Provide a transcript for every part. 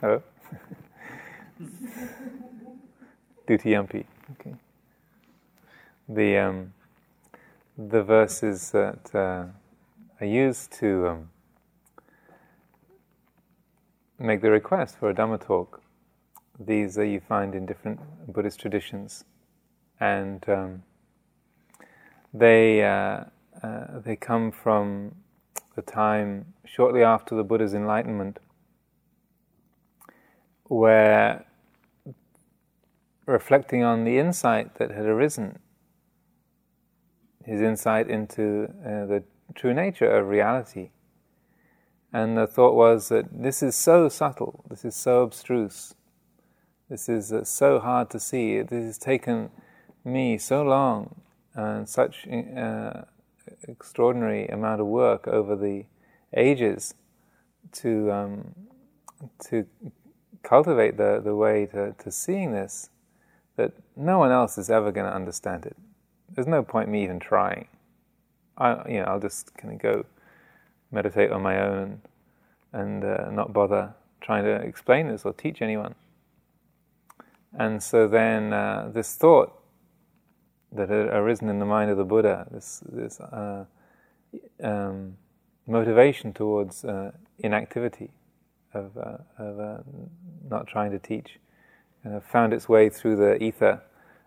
Hello? Dutiyampi. Okay. The, um, the verses that uh, are used to um, make the request for a Dhamma talk, these uh, you find in different Buddhist traditions. And um, they, uh, uh, they come from the time shortly after the Buddha's enlightenment, where reflecting on the insight that had arisen, his insight into uh, the true nature of reality. And the thought was that this is so subtle, this is so abstruse, this is uh, so hard to see, this has taken me so long and such uh, extraordinary amount of work over the ages to um, to cultivate the, the way to, to seeing this that no one else is ever going to understand it. There's no point me even trying. I, you know, I'll just kind of go meditate on my own and uh, not bother trying to explain this or teach anyone. And so then uh, this thought that had arisen in the mind of the Buddha, this, this uh, um, motivation towards uh, inactivity, of, uh, of uh, not trying to teach, found its way through the ether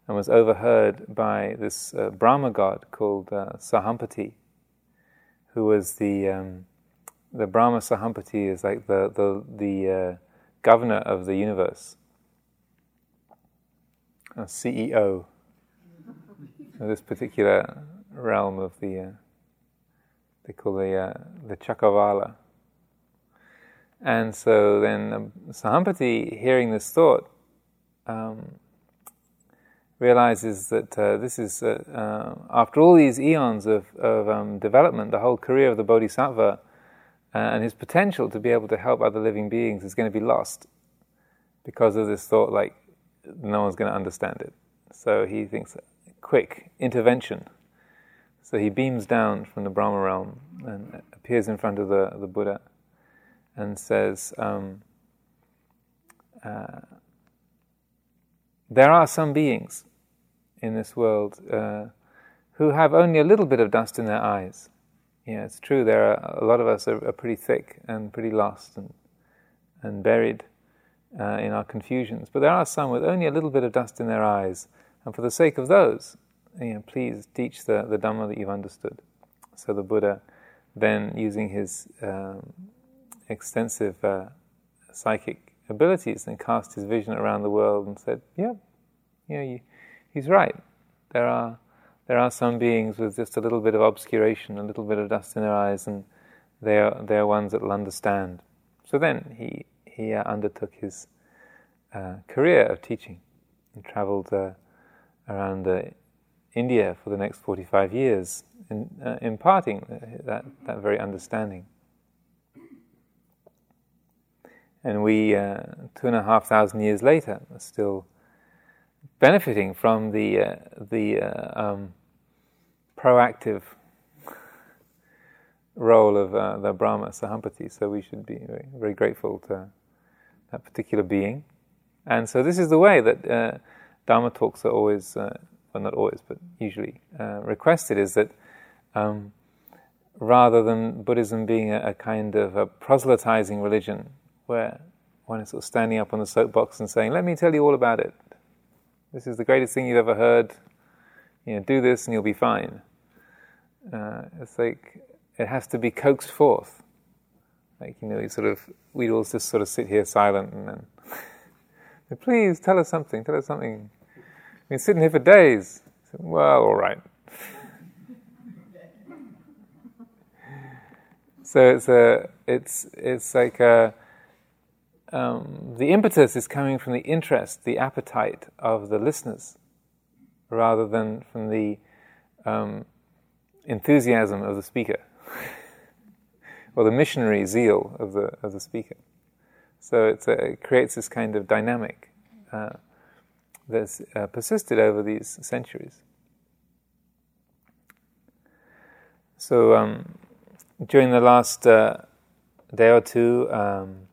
and was overheard by this uh, Brahma god called uh, Sahampati, who was the um, the Brahma Sahampati is like the the the uh, governor of the universe, a CEO of this particular realm of the uh, they call the uh, the Chakavala. And so then um, Sahampati, hearing this thought, um, realizes that uh, this is, uh, uh, after all these eons of, of um, development, the whole career of the Bodhisattva uh, and his potential to be able to help other living beings is going to be lost because of this thought, like, no one's going to understand it. So he thinks, quick intervention. So he beams down from the Brahma realm and appears in front of the, the Buddha and says, um, uh, There are some beings in this world uh, who have only a little bit of dust in their eyes. Yeah, it's true. There are a lot of us are, are pretty thick and pretty lost and and buried uh, in our confusions. But there are some with only a little bit of dust in their eyes, and for the sake of those, you know, please teach the the Dhamma that you've understood. So the Buddha, then using his um, extensive uh, psychic abilities, and cast his vision around the world and said, "Yeah, yeah, you, he's right. There are there are some beings with just a little bit of obscuration, a little bit of dust in their eyes, and they are they are ones that will understand. So then he he uh, undertook his uh, career of teaching and travelled uh, around uh, India for the next forty five years, in, uh, imparting that that very understanding. And we, uh, two and a half thousand years later, are still benefiting from the uh, the uh, um, proactive role of uh, the Brahma Sahampati. So we should be very, very, grateful to that particular being. And so this is the way that uh, Dharma talks are always, uh, well, not always, but usually requested, is that. Um, rather than Buddhism being a, a kind of a proselytizing religion, where one is sort of standing up on the soapbox and saying, "Let me tell you all about it," This is the greatest thing you've ever heard. You know, do this and you'll be fine. Uh, it's like it has to be coaxed forth. Like you know, sort of we'd all just sort of sit here silent and then, please tell us something. Tell us something. We've been sitting here for days. Well, all right. so it's a, it's it's like a um, the impetus is coming from the interest, the appetite of the listeners, rather than from the um, enthusiasm of the speaker or the missionary zeal of the of the speaker. So a, it creates this kind of dynamic uh, that's uh, persisted over these centuries. So um, during the last uh, day or two. Um,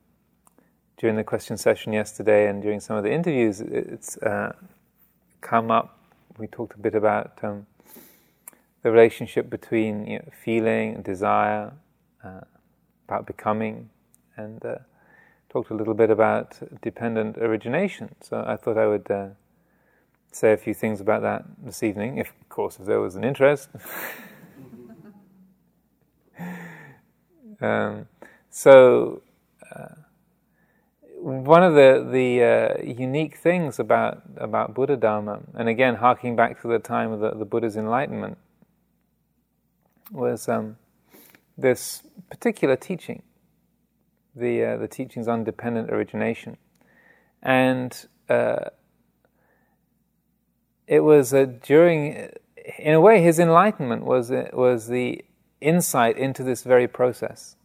during the question session yesterday and during some of the interviews, it's uh, come up. We talked a bit about um, the relationship between you know, feeling, and desire, uh, about becoming, and uh, talked a little bit about dependent origination. So I thought I would uh, say a few things about that this evening, if, of course, if there was an interest. um, so, uh, one of the the uh, unique things about about Buddha Dharma, and again harking back to the time of the, the Buddha's enlightenment, was um, this particular teaching, the uh, the teachings on dependent origination, and uh, it was uh, during, in a way, his enlightenment was uh, was the insight into this very process.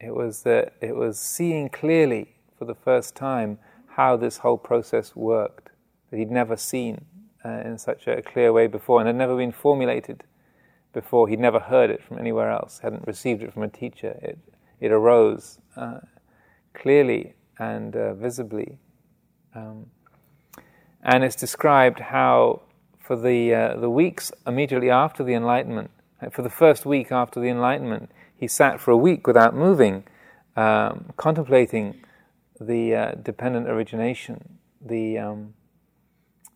It was that it was seeing clearly for the first time how this whole process worked that he'd never seen uh, in such a clear way before and had never been formulated before. He'd never heard it from anywhere else, hadn't received it from a teacher. It, it arose uh, clearly and uh, visibly. Um, and it's described how, for the, uh, the weeks immediately after the Enlightenment, uh, for the first week after the Enlightenment, he sat for a week without moving, um, contemplating the uh, dependent origination. The um,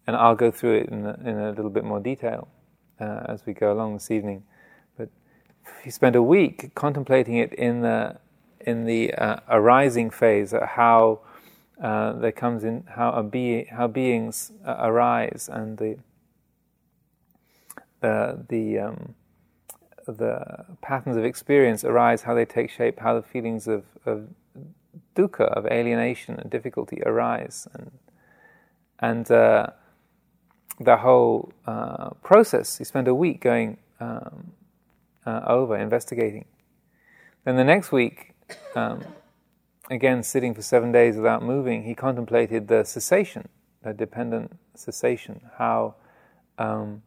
and I'll go through it in a, in a little bit more detail uh, as we go along this evening. But he spent a week contemplating it in the in the uh, arising phase, how uh, there comes in how a be, how beings uh, arise and the the the um, the patterns of experience arise, how they take shape, how the feelings of, of dukkha, of alienation and difficulty arise, and and uh, the whole uh, process. He spent a week going um, uh, over investigating. Then the next week. Um, again, sitting for seven days without moving, he contemplated the cessation, the dependent cessation, how um,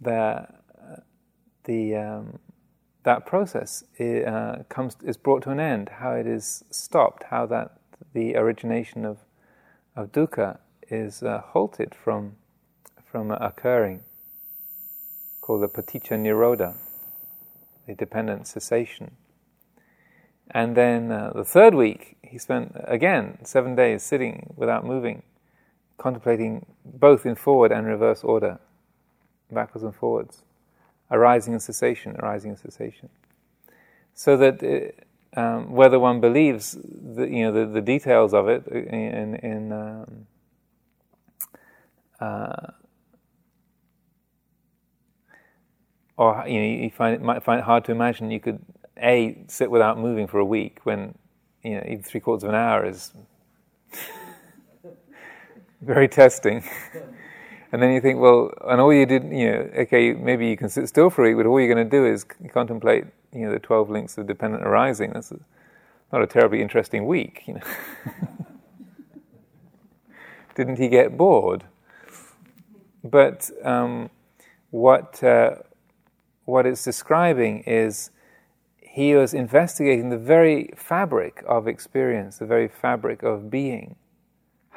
the, the, um, that process is, uh, comes, is brought to an end, how it is stopped, how that the origination of, of dukkha is uh, halted from, from occurring, called the paticca nirodha, the dependent cessation. And then uh, the third week, he spent again seven days sitting without moving, contemplating both in forward and reverse order, backwards and forwards, arising and cessation, arising and cessation. So that it, uh, um, whether one believes the, you know, the, the details of it in, in um, uh, or you know, you find it might find it hard to imagine you could a sit without moving for a week when you know even three quarters of an hour is very testing. and then you think, well, and all you did, you know, okay, maybe you can sit still for a week, but all you're going to do is contemplate, you know, the twelve links of dependent arising. That's not a terribly interesting week, you know. Didn't he get bored? But um, what uh, what it's describing is he was investigating the very fabric of experience, the very fabric of being,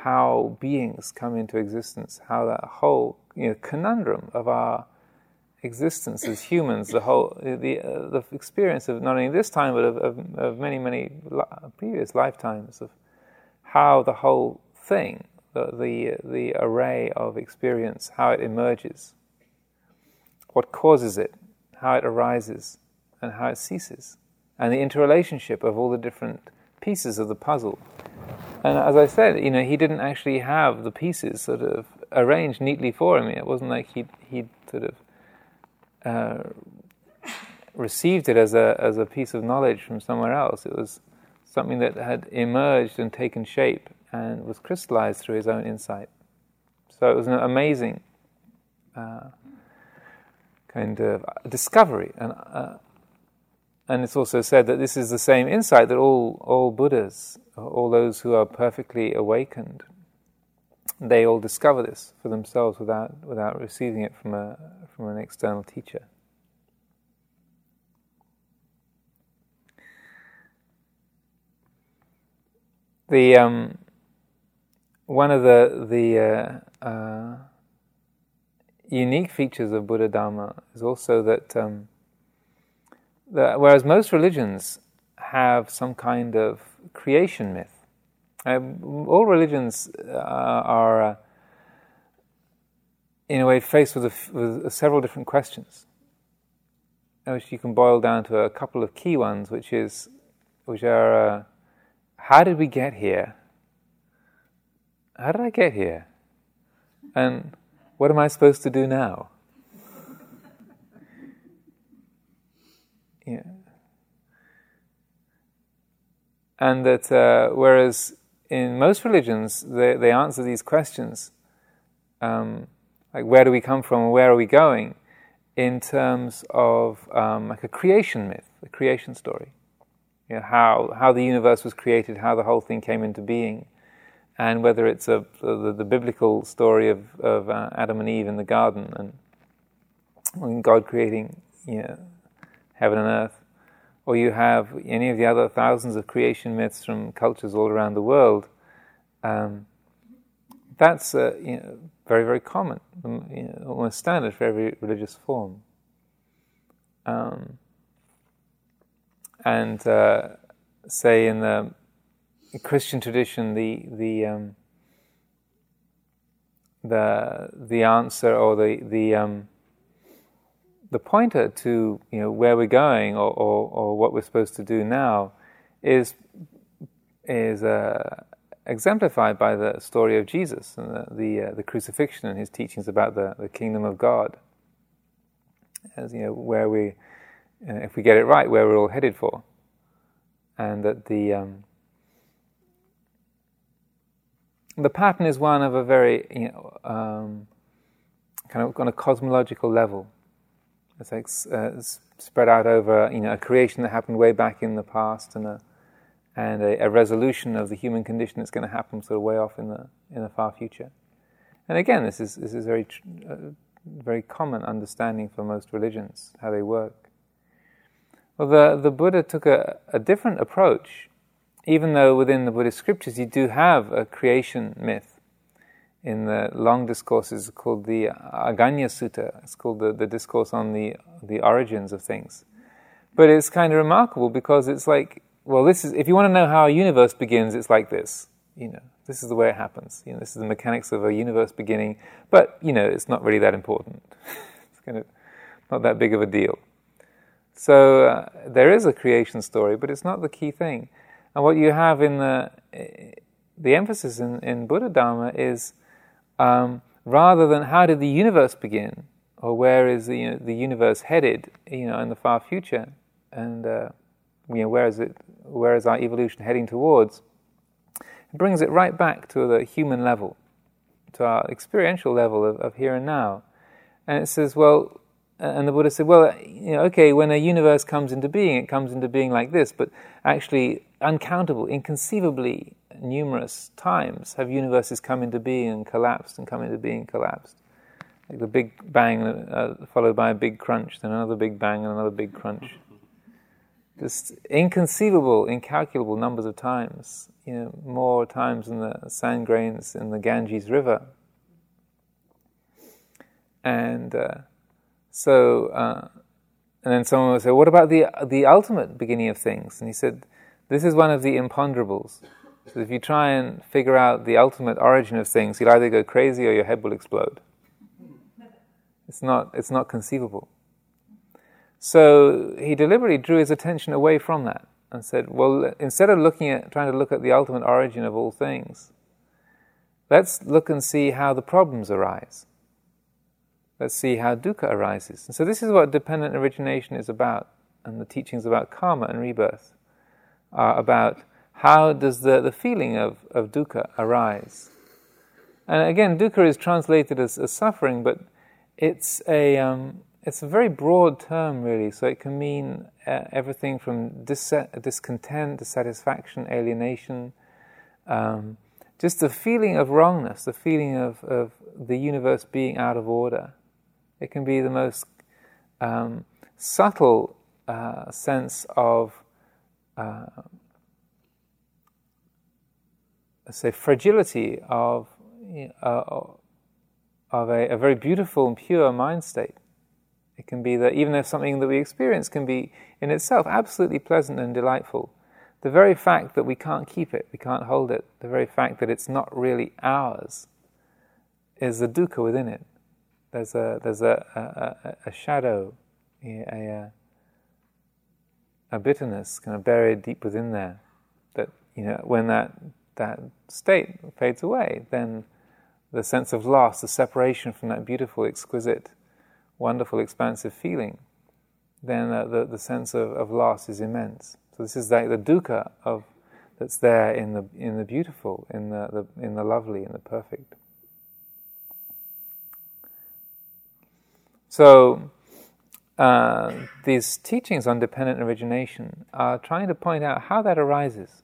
how beings come into existence, how that whole you know, conundrum of our existence as humans, the whole the uh, the experience of not only this time but of, of, of many many previous lifetimes of how the whole thing, the, the the array of experience, how it emerges, what causes it, how it arises and how it ceases, and the interrelationship of all the different pieces of the puzzle. And as I said, you know, he didn't actually have the pieces sort of arranged neatly for him. It wasn't like he'd, he'd sort of uh, received it as a, as a piece of knowledge from somewhere else. It was something that had emerged and taken shape and was crystallized through his own insight. So it was an amazing uh, kind of discovery. And, uh, and it's also said that this is the same insight that all, all Buddhas, all those who are perfectly awakened, they all discover this for themselves without, without receiving it from, a, from an external teacher. the um, one of the the uh, uh, unique features of Buddha Dharma is also that, um, that whereas most religions have some kind of creation myth, um, all religions uh, are, uh, in a way, faced with, a, with several different questions, which you can boil down to a couple of key ones, which is, which are, uh, how did we get here? How did I get here? And what am I supposed to do now? yeah. And that uh, whereas in most religions they, they answer these questions, um, like where do we come from? Where are we going, in terms of um, like a creation myth, a creation story. You know, how, how the universe was created, how the whole thing came into being and whether it's a, the, the biblical story of, of uh, Adam and Eve in the garden and God creating you know, heaven and earth, or you have any of the other thousands of creation myths from cultures all around the world, um, that's uh, you know, very, very common, um, you know, almost standard for every religious form. Um, and uh, say in the Christian tradition, the the um, the the answer or the the um, the pointer to you know where we're going or, or, or what we're supposed to do now is is uh, exemplified by the story of Jesus and the the, uh, the, crucifixion and his teachings about the, the kingdom of God. As you know, where we, uh, if we get it right, where we're all headed for, and that the um, the pattern is one of a very you know, um, kind of on a cosmological level. It's like uh, spread out over you know a creation that happened way back in the past and a and a, a resolution of the human condition that's going to happen sort of way off in the in the far future. And again, this is this is very uh, very common understanding for most religions how they work. Well, the the Buddha took a, a different approach even though within the Buddhist scriptures you do have a creation myth, in the long discourses called the Agganna Sutta, it's called the, the discourse on the, the origins of things. But it's kind of remarkable because it's like, well, this is, if you want to know how a universe begins, it's like this. You know, this is the way it happens. You know, this is the mechanics of a universe beginning. But, you know, it's not really that important. it's kind of not that big of a deal. So uh, there is a creation story, but it's not the key thing. And what you have in the the emphasis in, in Buddha Dharma is um, rather than how did the universe begin or where is the, you know, the universe headed, you know, in the far future, and uh, you know where is it, where is our evolution heading towards? It brings it right back to the human level, to our experiential level of, of here and now, and it says, well, and the Buddha said, well, you know, okay, when a universe comes into being, it comes into being like this, but actually uncountable, inconceivably numerous times have universes come into being and collapsed and come into being and collapsed. Like the big bang uh, followed by a big crunch, then another big bang and another big crunch. Just inconceivable, incalculable numbers of times. You know, more times than the sand grains in the Ganges River. And uh, so, uh, and then someone would say, "What about the the ultimate beginning of things?" And he said, this is one of the imponderables. So if you try and figure out the ultimate origin of things, you'll either go crazy or your head will explode. It's not, it's not conceivable. So he deliberately drew his attention away from that and said, well, instead of looking at, trying to look at the ultimate origin of all things, let's look and see how the problems arise. Let's see how dukkha arises. And so this is what dependent origination is about, and the teachings about karma and rebirth are about how does the, the feeling of, of dukkha arise. And again, dukkha is translated as, as suffering, but it's a, um, it's a very broad term, really. So it can mean uh, everything from dis- discontent, dissatisfaction, alienation, um, just the feeling of wrongness, the feeling of, of the universe being out of order. It can be the most um, subtle uh, sense of uh, say, fragility of, uh, of a, a, very beautiful and pure mind state. It can be that even if something that we experience can be in itself absolutely pleasant and delightful, the very fact that we can't keep it, we can't hold it, the very fact that it's not really ours, is the dukkha within it. There's a there's a a, a shadow, a, a bitterness kind of buried deep within there. That you know when that that state fades away, then the sense of loss, the separation from that beautiful, exquisite, wonderful, expansive feeling, then uh, the the sense of, of loss is immense. So this is like the dukkha of that's there in the in the beautiful, in the, the in the lovely, in the perfect. So uh, these teachings on dependent origination are trying to point out how that arises,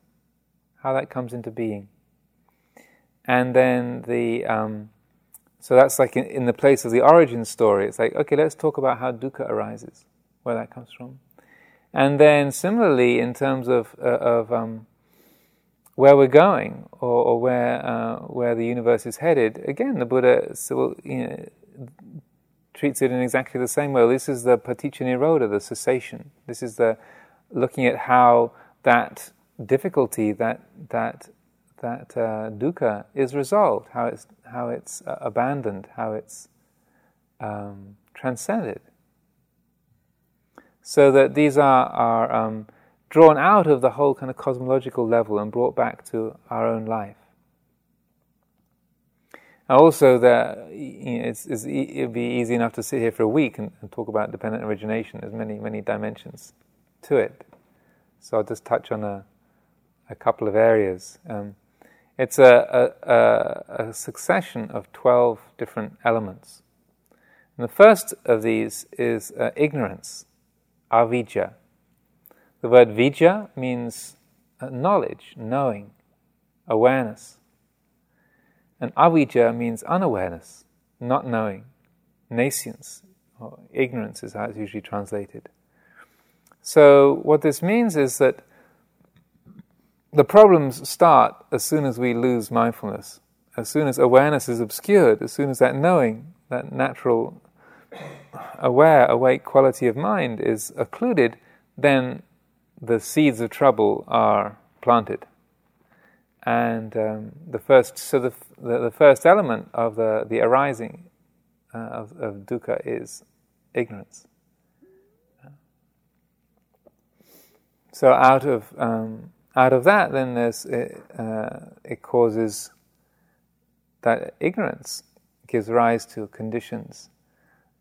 how that comes into being, and then the um, so that's like in, in the place of the origin story. It's like okay, let's talk about how dukkha arises, where that comes from. And then similarly, in terms of, uh, of um, where we're going or, or where, uh, where the universe is headed, again, the Buddha so, you know, treats it in exactly the same way. This is the paticca nirodha, the cessation. This is the looking at how that difficulty, that, that, that uh, dukkha is resolved, how it's, how it's uh, abandoned, how it's um, transcended so that these are, are um, drawn out of the whole kind of cosmological level and brought back to our own life. And also, that you know, it's, it's, it'd be easy enough to sit here for a week and, and, talk about dependent origination. There's many, many dimensions to it. So I'll just touch on a, a couple of areas. Um, it's a, a, a, succession of 12 different elements. And the first of these is uh, ignorance avijja. The word vijja means uh, knowledge, knowing, awareness. And avijja means unawareness, not knowing, nescience, or ignorance is how it's usually translated. So, what this means is that the problems start as soon as we lose mindfulness, as soon as awareness is obscured, as soon as that knowing, that natural aware, awake quality of mind is occluded, then the seeds of trouble are planted. And um, the first, so the, the, the, first element of the, the arising uh, of, of dukkha is ignorance. So out of um, out of that, then there's it, uh, it causes that ignorance gives rise to conditions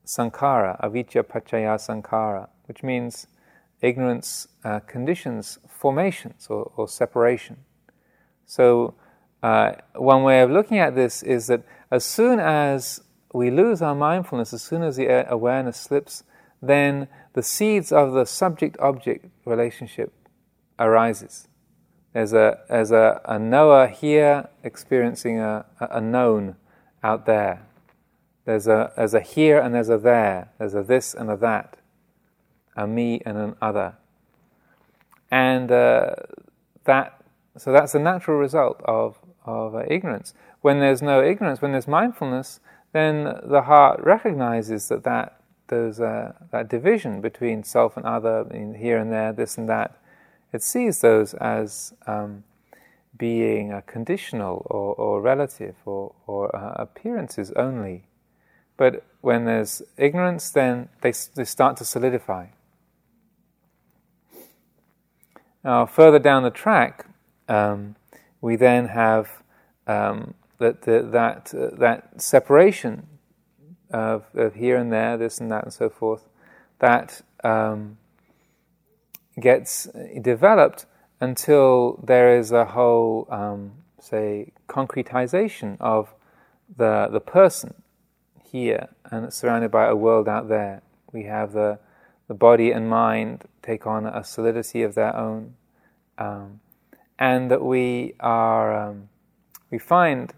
sankhara, avijja paccaya sankhara, which means ignorance uh, conditions formations or, or, separation. So, uh, one way of looking at this is that as soon as we lose our mindfulness, as soon as the awareness slips, then the seeds of the subject-object relationship arises. There's a, there's a, a knower here experiencing a, a known out there. There's a, there's a here and there's a there. There's a this and a that. A me and an other. And uh, that, so that's a natural result of, of uh, ignorance. When there's no ignorance, when there's mindfulness, then the heart recognizes that that, there's uh, that division between self and other, here and there, this and that. It sees those as um, being uh, conditional or, or relative or, or uh, appearances only. But when there's ignorance, then they, they start to solidify. Now, further down the track, um, we then have um, that, the, that, uh, that separation of, of, here and there, this and that, and so forth, that um, gets developed until there is a whole, um, say, concretization of the, the person here and surrounded by a world out there. We have the, the body and mind take on a solidity of their own, um, and that we are, um, we find,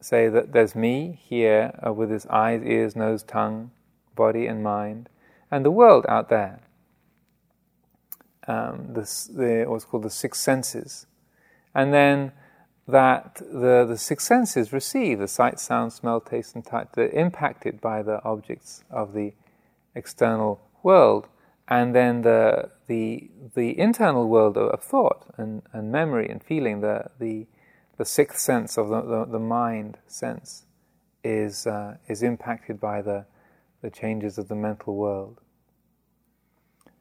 say, that there's me here uh, with his eyes, ears, nose, tongue, body, and mind, and the world out there. Um, this, the, what's called the six senses. And then that the, the six senses receive the sight, sound, smell, taste, and touch. They're impacted by the objects of the external world, and then the the the internal world of, of thought and, and memory and feeling, the the the sixth sense of the, the, the mind sense, is uh, is impacted by the the changes of the mental world.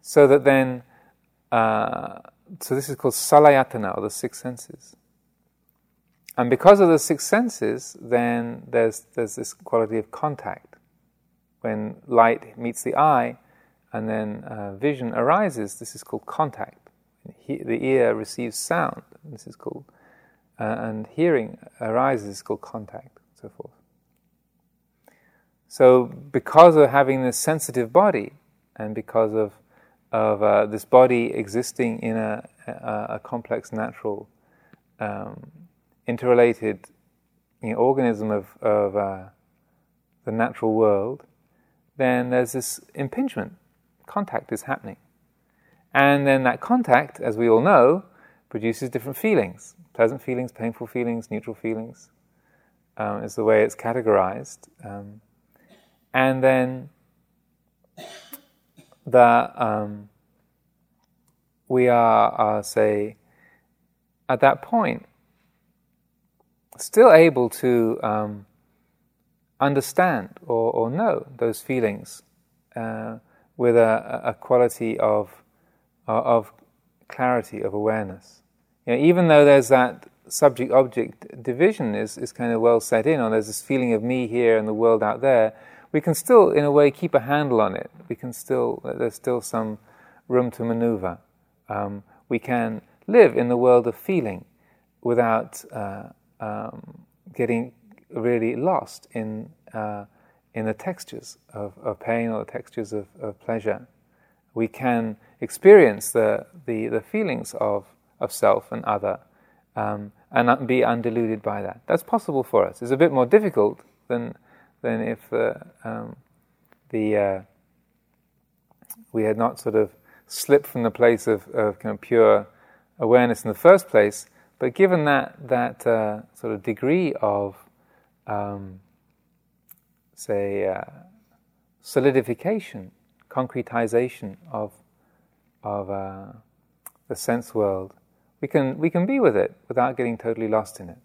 So that then, uh, so this is called salayatana, or the six senses. And because of the six senses, then there's, there's this quality of contact. When light meets the eye and then uh, vision arises, this is called contact. He, the ear receives sound, this is called, uh, and hearing arises, is called contact, so forth. So, because of having this sensitive body, and because of, of uh, this body existing in a, a, a complex natural um, interrelated you know, organism of, of uh, the natural world, then there's this impingement. Contact is happening. And then that contact, as we all know, produces different feelings pleasant feelings, painful feelings, neutral feelings, um, is the way it's categorized. Um, and then the, um, we are, uh, say, at that point, still able to um, understand or, or, know those feelings uh, with a, a, quality of, of clarity, of awareness. You know, even though there's that subject object division is, is kind of well set in, or there's this feeling of me here and the world out there, we can still, in a way, keep a handle on it. We can still, there's still some room to maneuver. Um, we can live in the world of feeling without. Uh, um, getting really lost in uh, in the textures of, of, pain or the textures of, of, pleasure. We can experience the, the, the, feelings of, of self and other um, and be undeluded by that. That's possible for us. It's a bit more difficult than, than if uh, um, the, uh, we had not sort of slipped from the place of, of kind of pure awareness in the first place but given that that uh, sort of degree of, um, say, uh, solidification, concretization of of uh, the sense world, we can we can be with it without getting totally lost in it.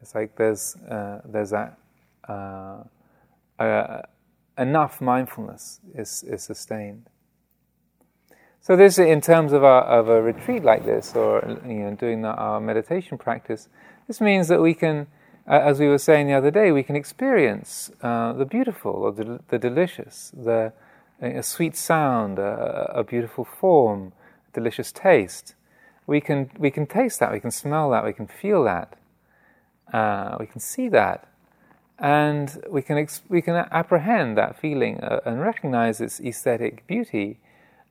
It's like there's uh, there's that uh, uh, enough mindfulness is is sustained. So this, in terms of, our, of a retreat like this, or you know, doing our meditation practice, this means that we can, as we were saying the other day, we can experience uh, the beautiful or the, the delicious, the a sweet sound, a, a, beautiful form, delicious taste. We can we can taste that, we can smell that, we can feel that, uh, we can see that, and we can ex- we can apprehend that feeling uh, and recognize its aesthetic beauty,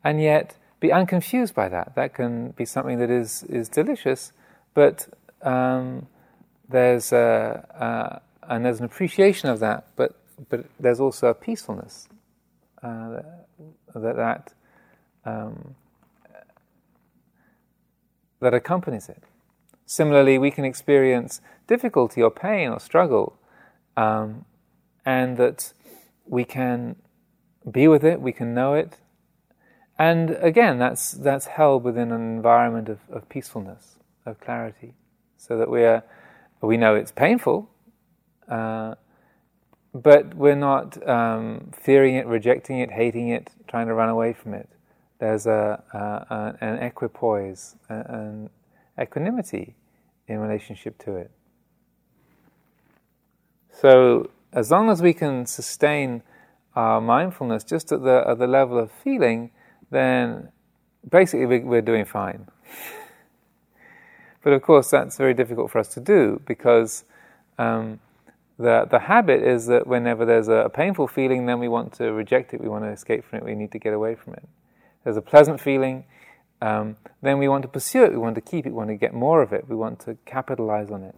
and yet be unconfused by that. That can be something that is, is delicious, but um, there's a, and there's an appreciation of that, but, but there's also a peacefulness uh, that, that, um, that accompanies it. Similarly, we can experience difficulty or pain or struggle, um, and that we can be with it, we can know it, and again, that's, that's held within an environment of, of peacefulness, of clarity, so that we, are, we know it's painful, uh, but we're not um, fearing it, rejecting it, hating it, trying to run away from it. There's a, a an equipoise, an equanimity in relationship to it. So, as long as we can sustain our mindfulness just at the, at the level of feeling, then basically we're doing fine. but of course, that's very difficult for us to do because um, the, the habit is that whenever there's a, painful feeling, then we want to reject it, we want to escape from it, we need to get away from it. There's a pleasant feeling, um, then we want to pursue it, we want to keep it, we want to get more of it, we want to capitalize on it.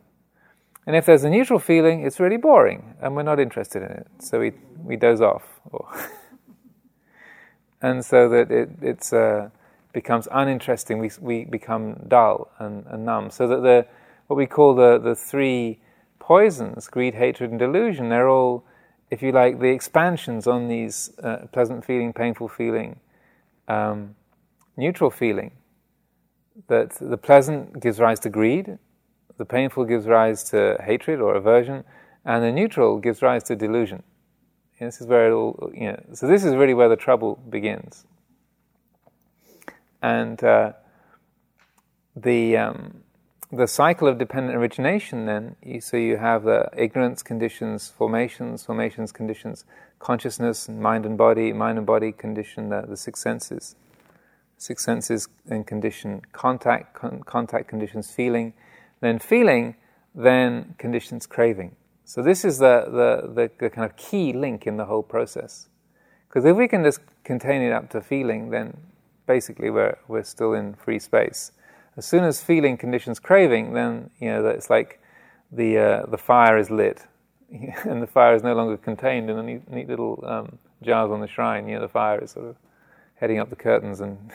And if there's a neutral feeling, it's really boring and we're not interested in it, so we, we doze off. and so that it it's, uh, becomes uninteresting. We, we become dull and, and, numb. So that the, what we call the, the three poisons greed, hatred, and delusion they're all, if you like, the expansions on these uh, pleasant feeling, painful feeling, um, neutral feeling. That the pleasant gives rise to greed, the painful gives rise to hatred or aversion, and the neutral gives rise to delusion. And this is where it all, you know, so this is really where the trouble begins. And uh, the um, the cycle of dependent origination, then, you, so you have the ignorance conditions, formations, formations conditions, consciousness, mind and body, mind and body condition, the, the six senses, six senses and condition, contact, con- contact conditions, feeling, then feeling, then conditions craving. So this is the, the, the, the kind of key link in the whole process. Because if we can just contain it up to feeling, then basically we're, we're still in free space. As soon as feeling conditions craving, then you know it's like the uh, the fire is lit, and the fire is no longer contained in the neat, neat little um, jars on the shrine. You know, the fire is sort of heading up the curtains and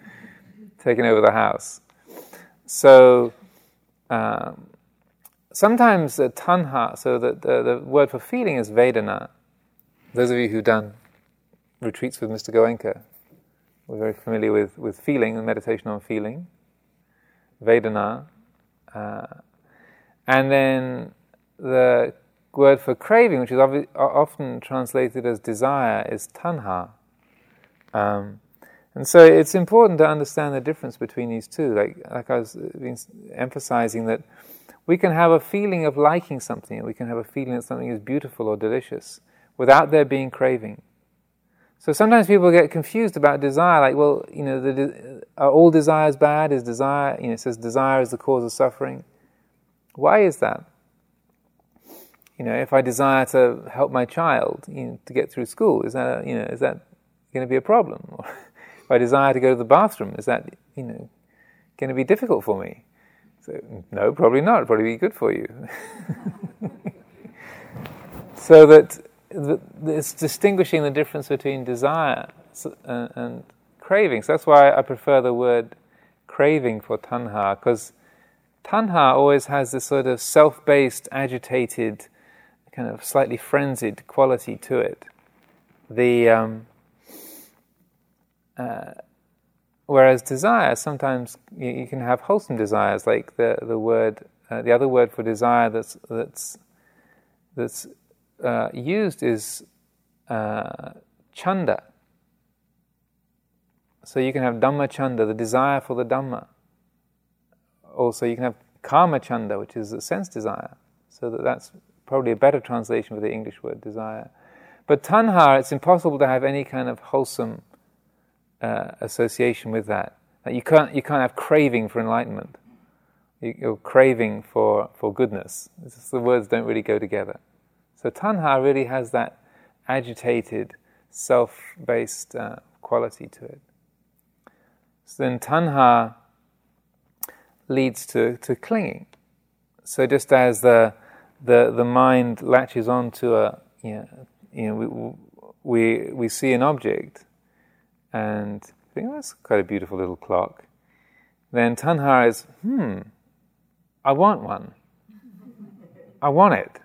taking over the house. So um, sometimes the tanha, so the, the, the word for feeling is vedana. Those of you who've done retreats with Mr. Goenka, we're very familiar with, with feeling and meditation on feeling. Vedana. Uh, and then the word for craving, which is often translated as desire, is tanha. Um, and so it's important to understand the difference between these two. Like, like I was uh, emphasizing that we can have a feeling of liking something, we can have a feeling that something is beautiful or delicious, without there being craving. So sometimes people get confused about desire, like, well, you know, the, are all desires bad? Is desire, you know, it says desire is the cause of suffering. Why is that? You know, if I desire to help my child you know, to get through school, is that, you know, is that going to be a problem? I desire to go to the bathroom, is that, you know, going to be difficult for me? So, no, probably not. It'll probably be good for you. so that it's distinguishing the difference between desire and craving. So that's why I prefer the word craving for tanha, because tanha always has this sort of self based, agitated, kind of slightly frenzied quality to it. The um, uh, whereas desire, sometimes you, you, can have wholesome desires, like the the word, uh, the other word for desire that's that's that's uh, used is uh, chanda. So you can have Dhamma chanda, the desire for the Dhamma. Also, you can have Kama chanda, which is a sense desire. So that that's probably a better translation for the English word desire. But tanha, it's impossible to have any kind of wholesome uh, association with that. You can't, you can't have craving for enlightenment. You're craving for, for goodness. the words don't really go together. So tanha really has that agitated, self-based uh, quality to it. So then tanha leads to, to clinging. So just as the, the, the mind latches onto a, you know, you know we, we, we see an object and I think, that's quite a beautiful little clock. Then tanha is, hmm, I want one. I want it.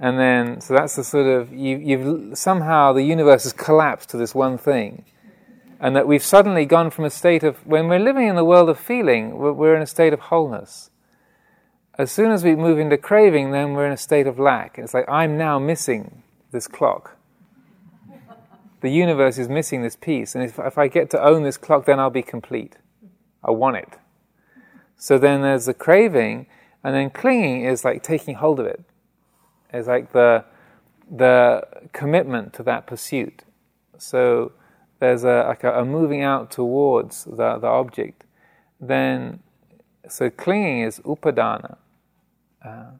And then, so that's the sort of, you, you've somehow the universe has collapsed to this one thing. And that we've suddenly gone from a state of, when we're living in the world of feeling, we're, we're in a state of wholeness. As soon as we move into craving, then we're in a state of lack. It's like, I'm now missing this clock. The universe is missing this piece. And if, if I get to own this clock, then I'll be complete. I want it. So then there's the craving, and then clinging is like taking hold of it. it is like the the commitment to that pursuit. So there's a like a, a moving out towards the, the object. Then so clinging is upadana, uh,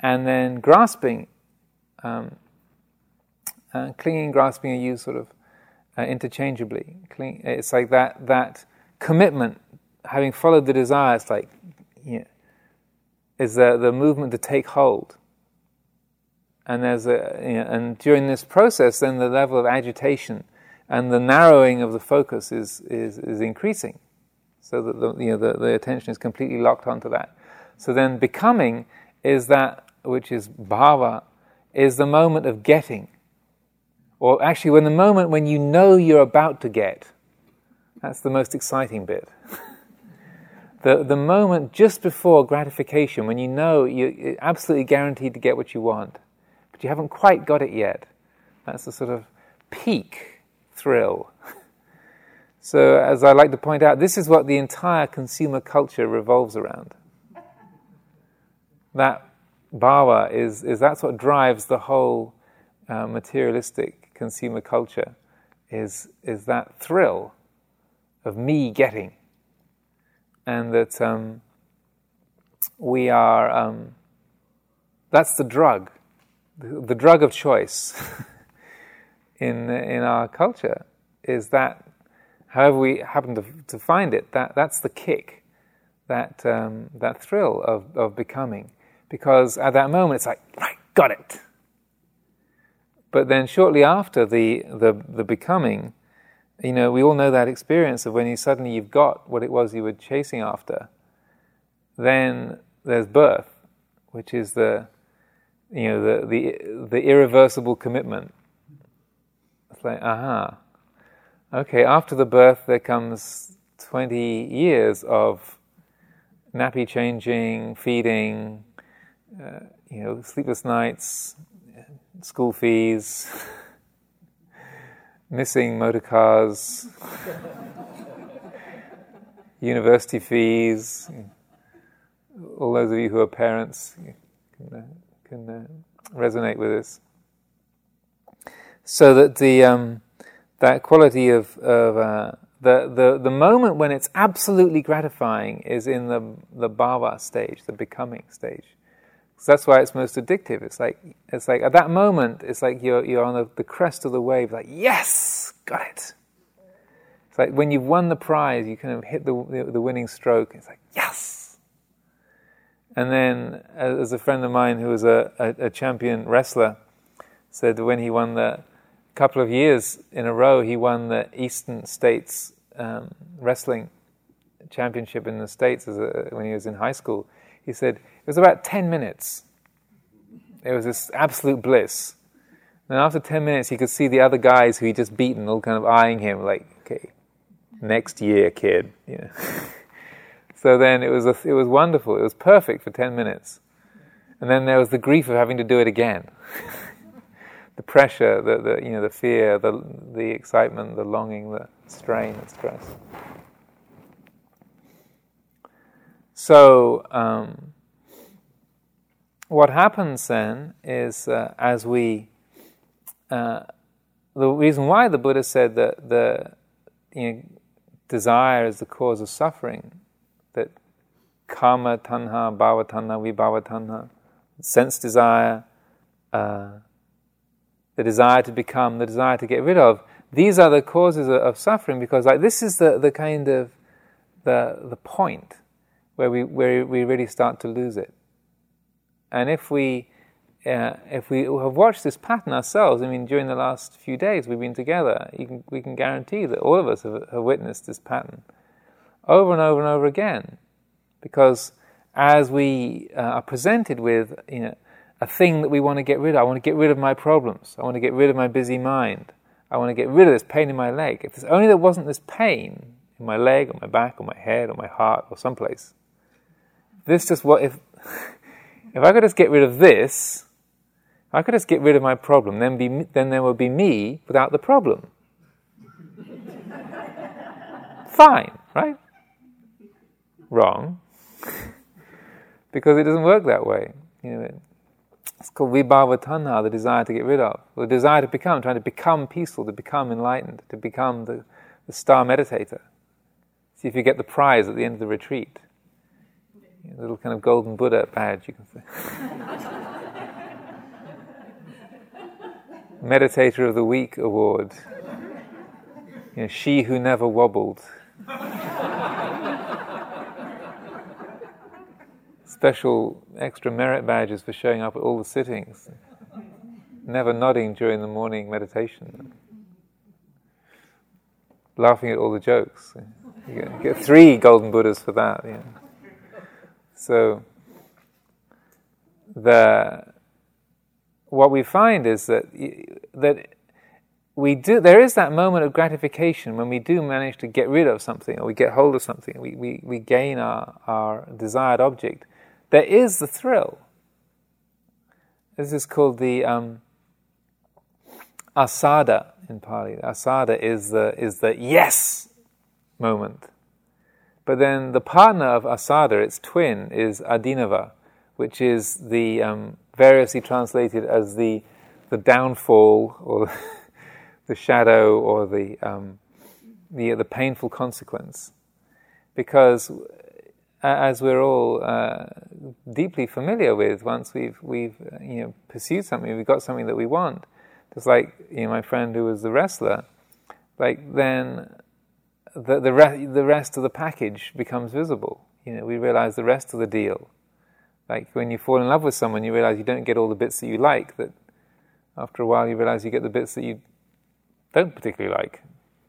and then grasping. Um, uh, clinging, grasping are used sort of uh, interchangeably. Cling, it's like that that commitment, having followed the desire. It's like you know, is the the movement to take hold and there's a you know, and during this process, then the level of agitation and the narrowing of the focus is is, is increasing. so that the, you know, the, the attention is completely locked onto that. So then becoming is that which is bhava, is the moment of getting. Or actually, when the moment when you know you're about to get, that's the most exciting bit. the, the moment just before gratification, when you know you're absolutely guaranteed to get what you want, but you haven't quite got it yet, that's the sort of peak thrill. so, as I like to point out, this is what the entire consumer culture revolves around. That bhava is, is that's what drives the whole uh, materialistic consumer culture, is, is that thrill of me getting. And that um, we are, um, that's the drug, the, the drug of choice in, in our culture, is that, however we happen to, to find it, that, that's the kick, that, um, that thrill of, of becoming. Because at that moment it's like, right, got it. But then shortly after the, the, the becoming, you know, we all know that experience of when you suddenly you've got what it was you were chasing after. Then there's birth, which is the, you know, the the, the irreversible commitment. It's like, aha, okay. After the birth, there comes twenty years of nappy changing, feeding, uh, you know, sleepless nights, school fees. missing motor cars, university fees. All those of you who are parents can, uh, can uh, resonate with this. So that the um, that quality of, of uh, the, the the moment when it's absolutely gratifying is in the the bhava stage, the becoming stage. So that's why it's most addictive. It's like it's like at that moment, it's like you're you're on the, the crest of the wave. Like yes, got it. It's like when you've won the prize, you kind of hit the the, winning stroke. It's like yes. And then, as a friend of mine who was a, a, a champion wrestler said, when he won the couple of years in a row, he won the Eastern States um, wrestling championship in the states a, when he was in high school. He said was about 10 minutes. It was this absolute bliss. And after 10 minutes, he could see the other guys who he'd just beaten all kind of eyeing him, like, okay, next year, kid. You know. so then it was, a, it was wonderful. It was perfect for 10 minutes. And then there was the grief of having to do it again. the pressure, the, the, you know, the fear, the, the excitement, the longing, the strain, the stress. So, um, what happens then is uh, as we uh, the reason why the Buddha said that the you know, desire is the cause of suffering, that kama tanha, bhava tanha, vibhava tanha, sense desire, uh, the desire to become, the desire to get rid of, these are the causes of, of suffering because like this is the, the kind of the, the point where we, where we really start to lose it. And if we, uh, if we have watched this pattern ourselves, I mean, during the last few days we've been together, can, we can guarantee that all of us have, have witnessed this pattern over and over and over again. Because as we uh, are presented with you know, a thing that we want to get rid of, I want to get rid of my problems, I want to get rid of my busy mind, I want to get rid of this pain in my leg. If only there wasn't this pain in my leg, or my back, or my head, or my heart, or someplace, this just what if if I could just get rid of this, I could just get rid of my problem, then, be, then there would be me without the problem. Fine, right? Wrong. because it doesn't work that way. You know, it's called vibhava tanha, the desire to get rid of, the desire to become, trying to become peaceful, to become enlightened, to become the, the star meditator. See if you get the prize at the end of the retreat a little kind of golden Buddha badge, you can say. Meditator of the Week award. You know, she who never wobbled. Special extra merit badges for showing up at all the sittings. Never nodding during the morning meditation. Laughing at all the jokes. You get, get three golden Buddhas for that. Yeah. So the what we find is that that we do there is that moment of gratification when we do manage to get rid of something or we get hold of something we, we, we gain our, our desired object there is the thrill this is called the um, asada in Pali. Asada is the, is the yes moment. But then the partner of asada, its twin, is adinava, which is the um, variously translated as the, the downfall or the shadow or the, um, the, the painful consequence. Because as we're all uh, deeply familiar with, once we've we've uh, you know pursued something, we've got something that we want. Just like you know, my friend who was the wrestler, like then the the, re- the rest of the package becomes visible. You know, we realize the rest of the deal. Like when you fall in love with someone, you realize you don't get all the bits that you like. That after a while, you realize you get the bits that you don't particularly like.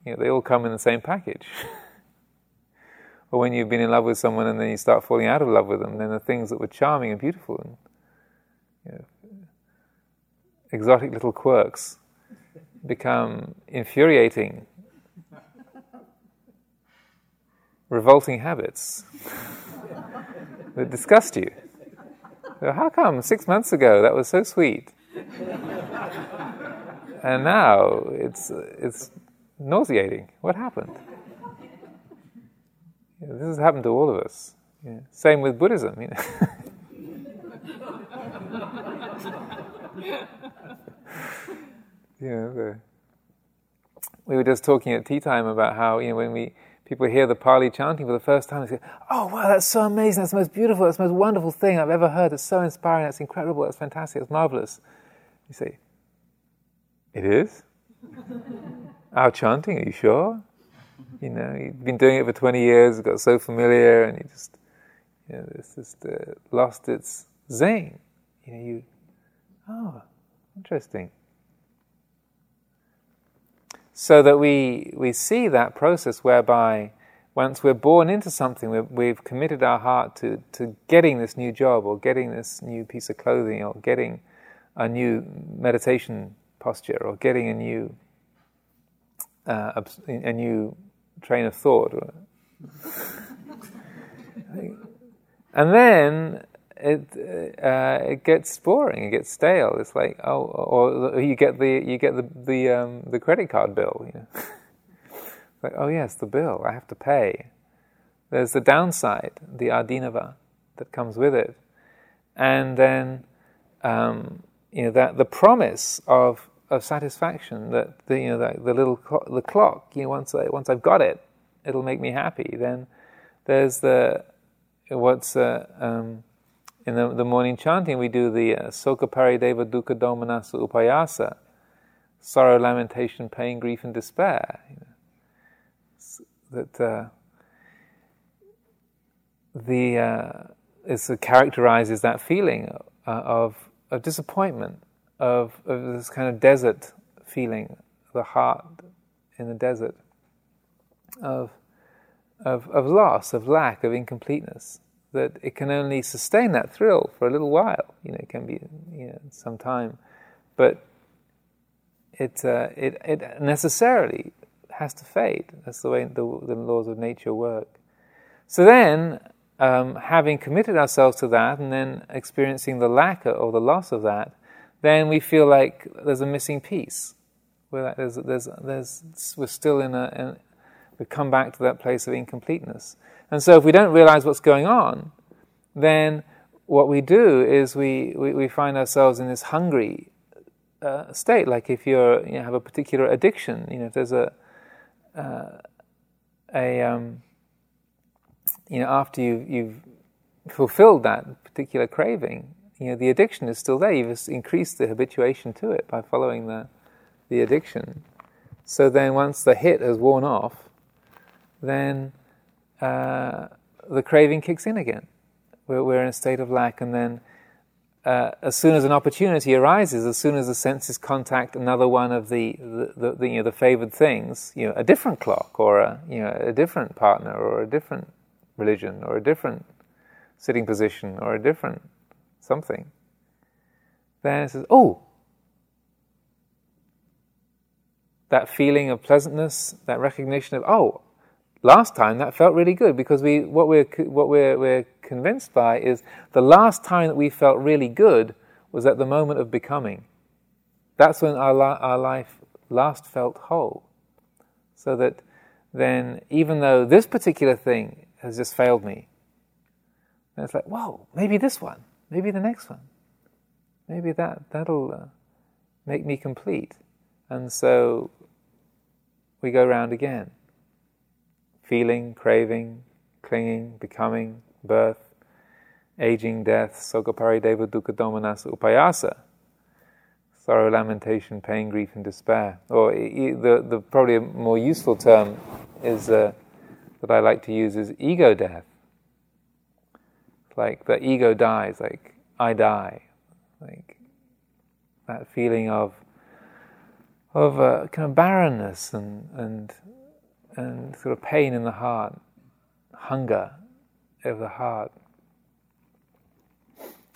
You know, they all come in the same package. or when you've been in love with someone and then you start falling out of love with them, then the things that were charming and beautiful and you know, exotic little quirks become infuriating, revolting habits that disgust you. So how come six months ago that was so sweet? and now it's, it's nauseating. What happened? This has happened to all of us. Same with Buddhism. You know. you know the, we were just talking at tea time about how you know when we people hear the Pali chanting for the first time, they say, "Oh wow, that's so amazing! That's the most beautiful, that's the most wonderful thing I've ever heard. It's so inspiring. That's incredible. That's fantastic. It's marvelous." You say, "It is." Our chanting? Are you sure? You know, you've been doing it for 20 years, it got so familiar, and you just, you know, it's just uh, lost its zing. You know, you, oh, interesting. So that we, we see that process whereby once we're born into something, we've, we've committed our heart to, to getting this new job or getting this new piece of clothing or getting a new meditation posture or getting a new uh, a new train of thought. and then it uh, it gets boring. It gets stale. It's like oh, or you get the you get the the um, the credit card bill. You know? like oh yes, the bill I have to pay. There's the downside, the adinava that comes with it, and then um, you know that the promise of of satisfaction that the, you know the, the little cl- the clock you know once I once I've got it it'll make me happy then there's the what's uh, um, in the, the morning chanting we do the uh, Soka Parideva Dukkha Domanassa Upayasa sorrow lamentation pain grief and despair you know. that uh, the uh, characterizes that feeling uh, of of disappointment of, of this kind of desert feeling, the heart in the desert, of, of, of loss, of lack, of incompleteness, that it can only sustain that thrill for a little while. You know, it can be you know, some time, but it, uh, it, it necessarily has to fade. That's the way the, the laws of nature work. So then, um, having committed ourselves to that and then experiencing the lack or the loss of that, then we feel like there's a missing piece. We're, there's, there's, there's, we're still in a, in, we come back to that place of incompleteness. And so if we don't realize what's going on, then what we do is we, we, we find ourselves in this hungry uh, state. Like if you're, you know, have a particular addiction, you know, if there's a, uh, a um, you know, after you, you've fulfilled that particular craving, you know, the addiction is still there. You've increased the habituation to it by following the, the addiction. So then, once the hit has worn off, then uh, the craving kicks in again. We're, we're, in a state of lack, and then uh, as soon as an opportunity arises, as soon as the senses contact another one of the, the, the, the, you know, the favored things, you know, a different clock or a, you know, a different partner or a different religion or a different sitting position or a different something, then it says, oh, that feeling of pleasantness, that recognition of, oh, last time that felt really good because we, what, we're, what we're, we're convinced by is the last time that we felt really good was at the moment of becoming. That's when our, our life last felt whole. So that then, even though this particular thing has just failed me, it's like, whoa, maybe this one, maybe the next one, maybe that that'll uh, make me complete. And so we go round again feeling, craving, clinging, becoming, birth, aging, death, soka parideva dukkha domanassa upayasa, sorrow, lamentation, pain, grief, and despair. Or the, the probably a more useful term is uh, that I like to use is ego death. Like the ego dies, like I die, like that feeling of of uh, kind of barrenness and and and sort of pain in the heart, hunger of the heart.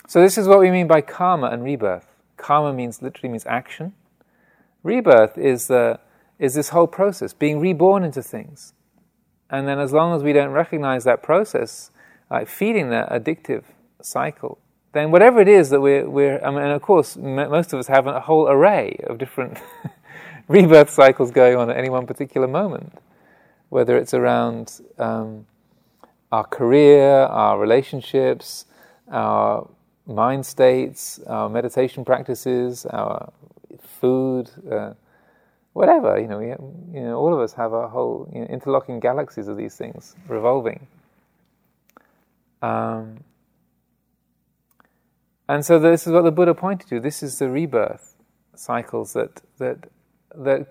So this is what we mean by karma and rebirth. Karma means literally means action. Rebirth is the is this whole process, being reborn into things. And then as long as we don't recognize that process, like feeding that addictive cycle, then whatever it is that we're, we're I mean, and of course, m- most of us have a whole array of different rebirth cycles going on at any one particular moment whether it's around um, our career, our relationships, our mind states, our meditation practices, our food, uh, whatever. You know, we, you know, all of us have our whole you know, interlocking galaxies of these things revolving. Um, and so this is what the Buddha pointed to. This is the rebirth cycles that that that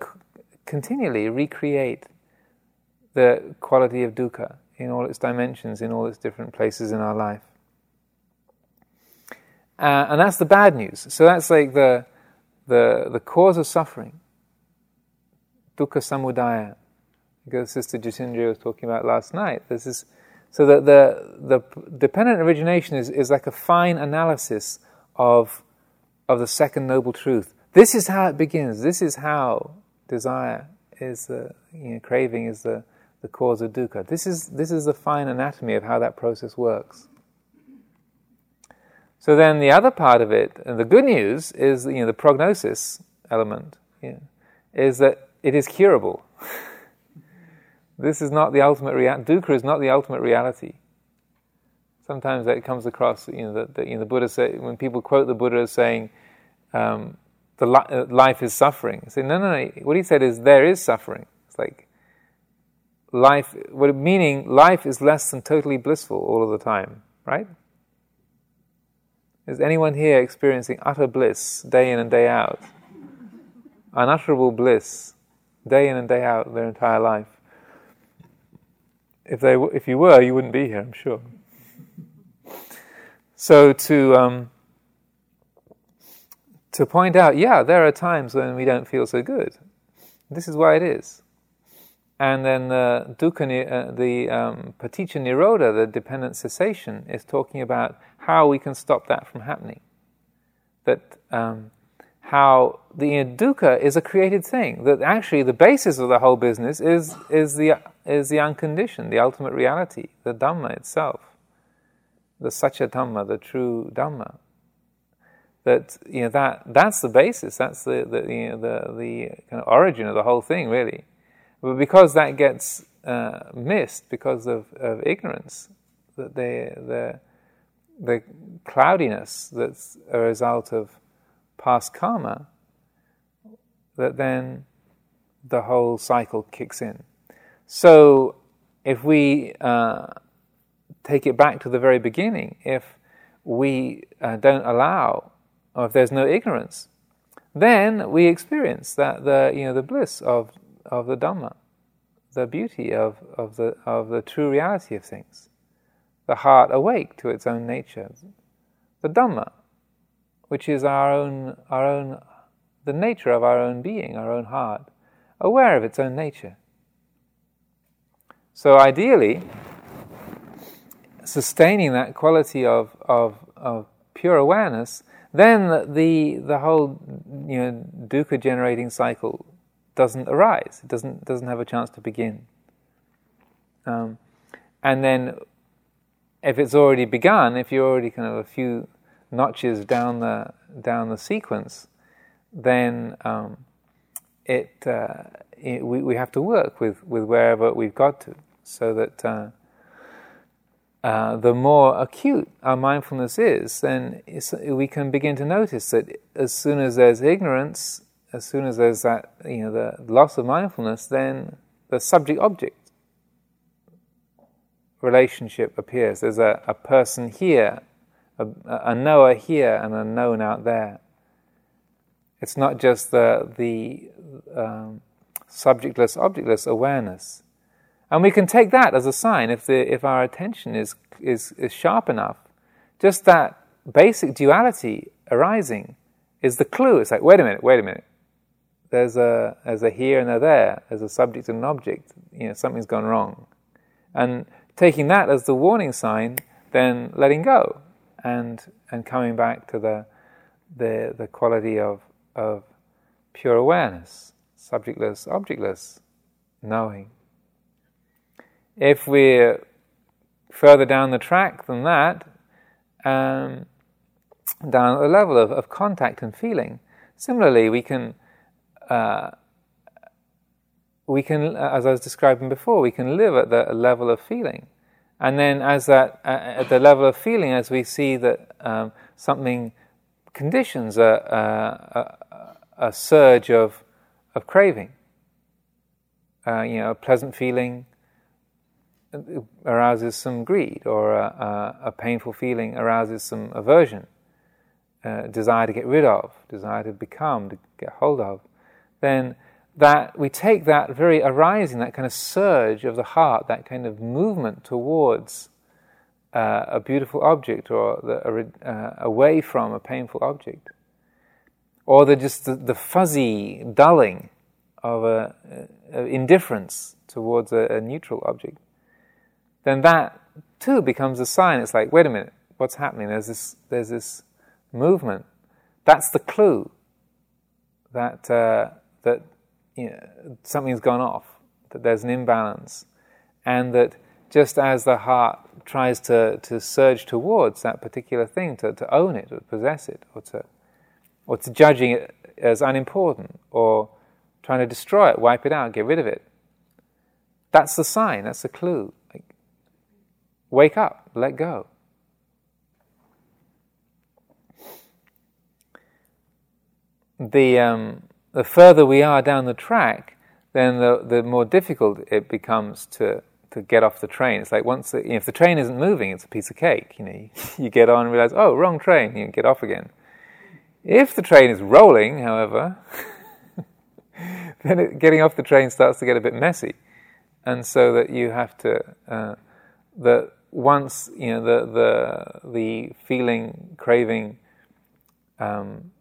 continually recreate the quality of dukkha in all its dimensions, in all its different places in our life. Uh, and that's the bad news. So that's like the, the, the cause of suffering. Dukkha samudaya. Because Sister Jitindriya was talking about last night. This is, so that the, the dependent origination is, is like a fine analysis of, of the second noble truth. This is how it begins. This is how desire is the, you know, craving is the, the cause of dukkha. This is, this is the fine anatomy of how that process works. So then the other part of it, and the good news is you know, the prognosis element, is that it is curable. this is not the ultimate reality. Dukkha is not the ultimate reality. Sometimes that comes across, you know, you know, the Buddha say, when people quote the Buddha as saying, um, the li- uh, life is suffering. Say, no, no, no. What he said is there is suffering. It's like life, meaning life is less than totally blissful all of the time, right? Is anyone here experiencing utter bliss day in and day out? Unutterable bliss day in and day out their entire life. If, they, if you were, you wouldn't be here, I'm sure. So to um, to point out, yeah, there are times when we don't feel so good. This is why it is. And then the dukkha, uh, the um, paticca nirodha, the dependent cessation, is talking about how we can stop that from happening. That um, how the dukkha is a created thing. That actually the basis of the whole business is is the is the unconditioned, the ultimate reality, the dhamma itself, the satya dhamma, the true dhamma. That you know that that's the basis. That's the the you know, the the kind of origin of the whole thing, really. But because that gets uh, missed because of, of ignorance, that they, the, the cloudiness that's a result of past karma, that then the whole cycle kicks in. So if we uh, take it back to the very beginning, if we uh, don't allow, or if there's no ignorance, then we experience that the you know the bliss of of the Dhamma, the beauty of, of, the, of the true reality of things, the heart awake to its own nature, the Dhamma, which is our own, our own, the nature of our own being, our own heart, aware of its own nature. So ideally, sustaining that quality of, of, of pure awareness, then the, the whole you know, dukkha generating cycle doesn't arise. It doesn't, doesn't have a chance to begin. Um, and then, if it's already begun, if you're already kind of a few notches down the down the sequence, then um, it, uh, it, we, we have to work with, with wherever we've got to, so that uh, uh, the more acute our mindfulness is, then we can begin to notice that as soon as there's ignorance, as soon as there's that you know the loss of mindfulness, then the subject-object relationship appears. There's a, a person here, a, a knower here, and a known out there. It's not just the the um, subjectless, objectless awareness, and we can take that as a sign if the if our attention is is is sharp enough. Just that basic duality arising is the clue. It's like, wait a minute, wait a minute. There's a there's a here and a there. There's a subject and an object. You know, something's gone wrong, and taking that as the warning sign, then letting go and and coming back to the the the quality of of pure awareness, subjectless, objectless knowing. If we're further down the track than that, um, down at the level of, of contact and feeling, similarly, we can. Uh, we can, as I was describing before, we can live at the level of feeling. And then, as that, uh, at the level of feeling, as we see that um, something conditions a, a, a, surge of, of craving, uh, you know, a pleasant feeling arouses some greed, or a, a painful feeling arouses some aversion, uh, desire to get rid of, desire to become, to get hold of, then that we take that very arising, that kind of surge of the heart, that kind of movement towards uh, a beautiful object or the, uh, away from a painful object, or the just the, the fuzzy dulling of a, a indifference towards a, a neutral object, then that too becomes a sign. It's like, wait a minute, what's happening? There's this, there's this movement. That's the clue that uh, that you know, something's gone off, that there's an imbalance, and that just as the heart tries to, to surge towards that particular thing, to, to own it, or possess it, or to, or to judging it as unimportant, or trying to destroy it, wipe it out, get rid of it, that's the sign, that's the clue. Like, wake up, let go. The um, the further we are down the track, then the, the more difficult it becomes to, to get off the train. It's like once the, you know, if the train isn't moving, it's a piece of cake. You know, you, get on and realize, oh, wrong train. You get off again. If the train is rolling, however, then it, getting off the train starts to get a bit messy, and so that you have to uh, that once you know the the the feeling, craving. Um,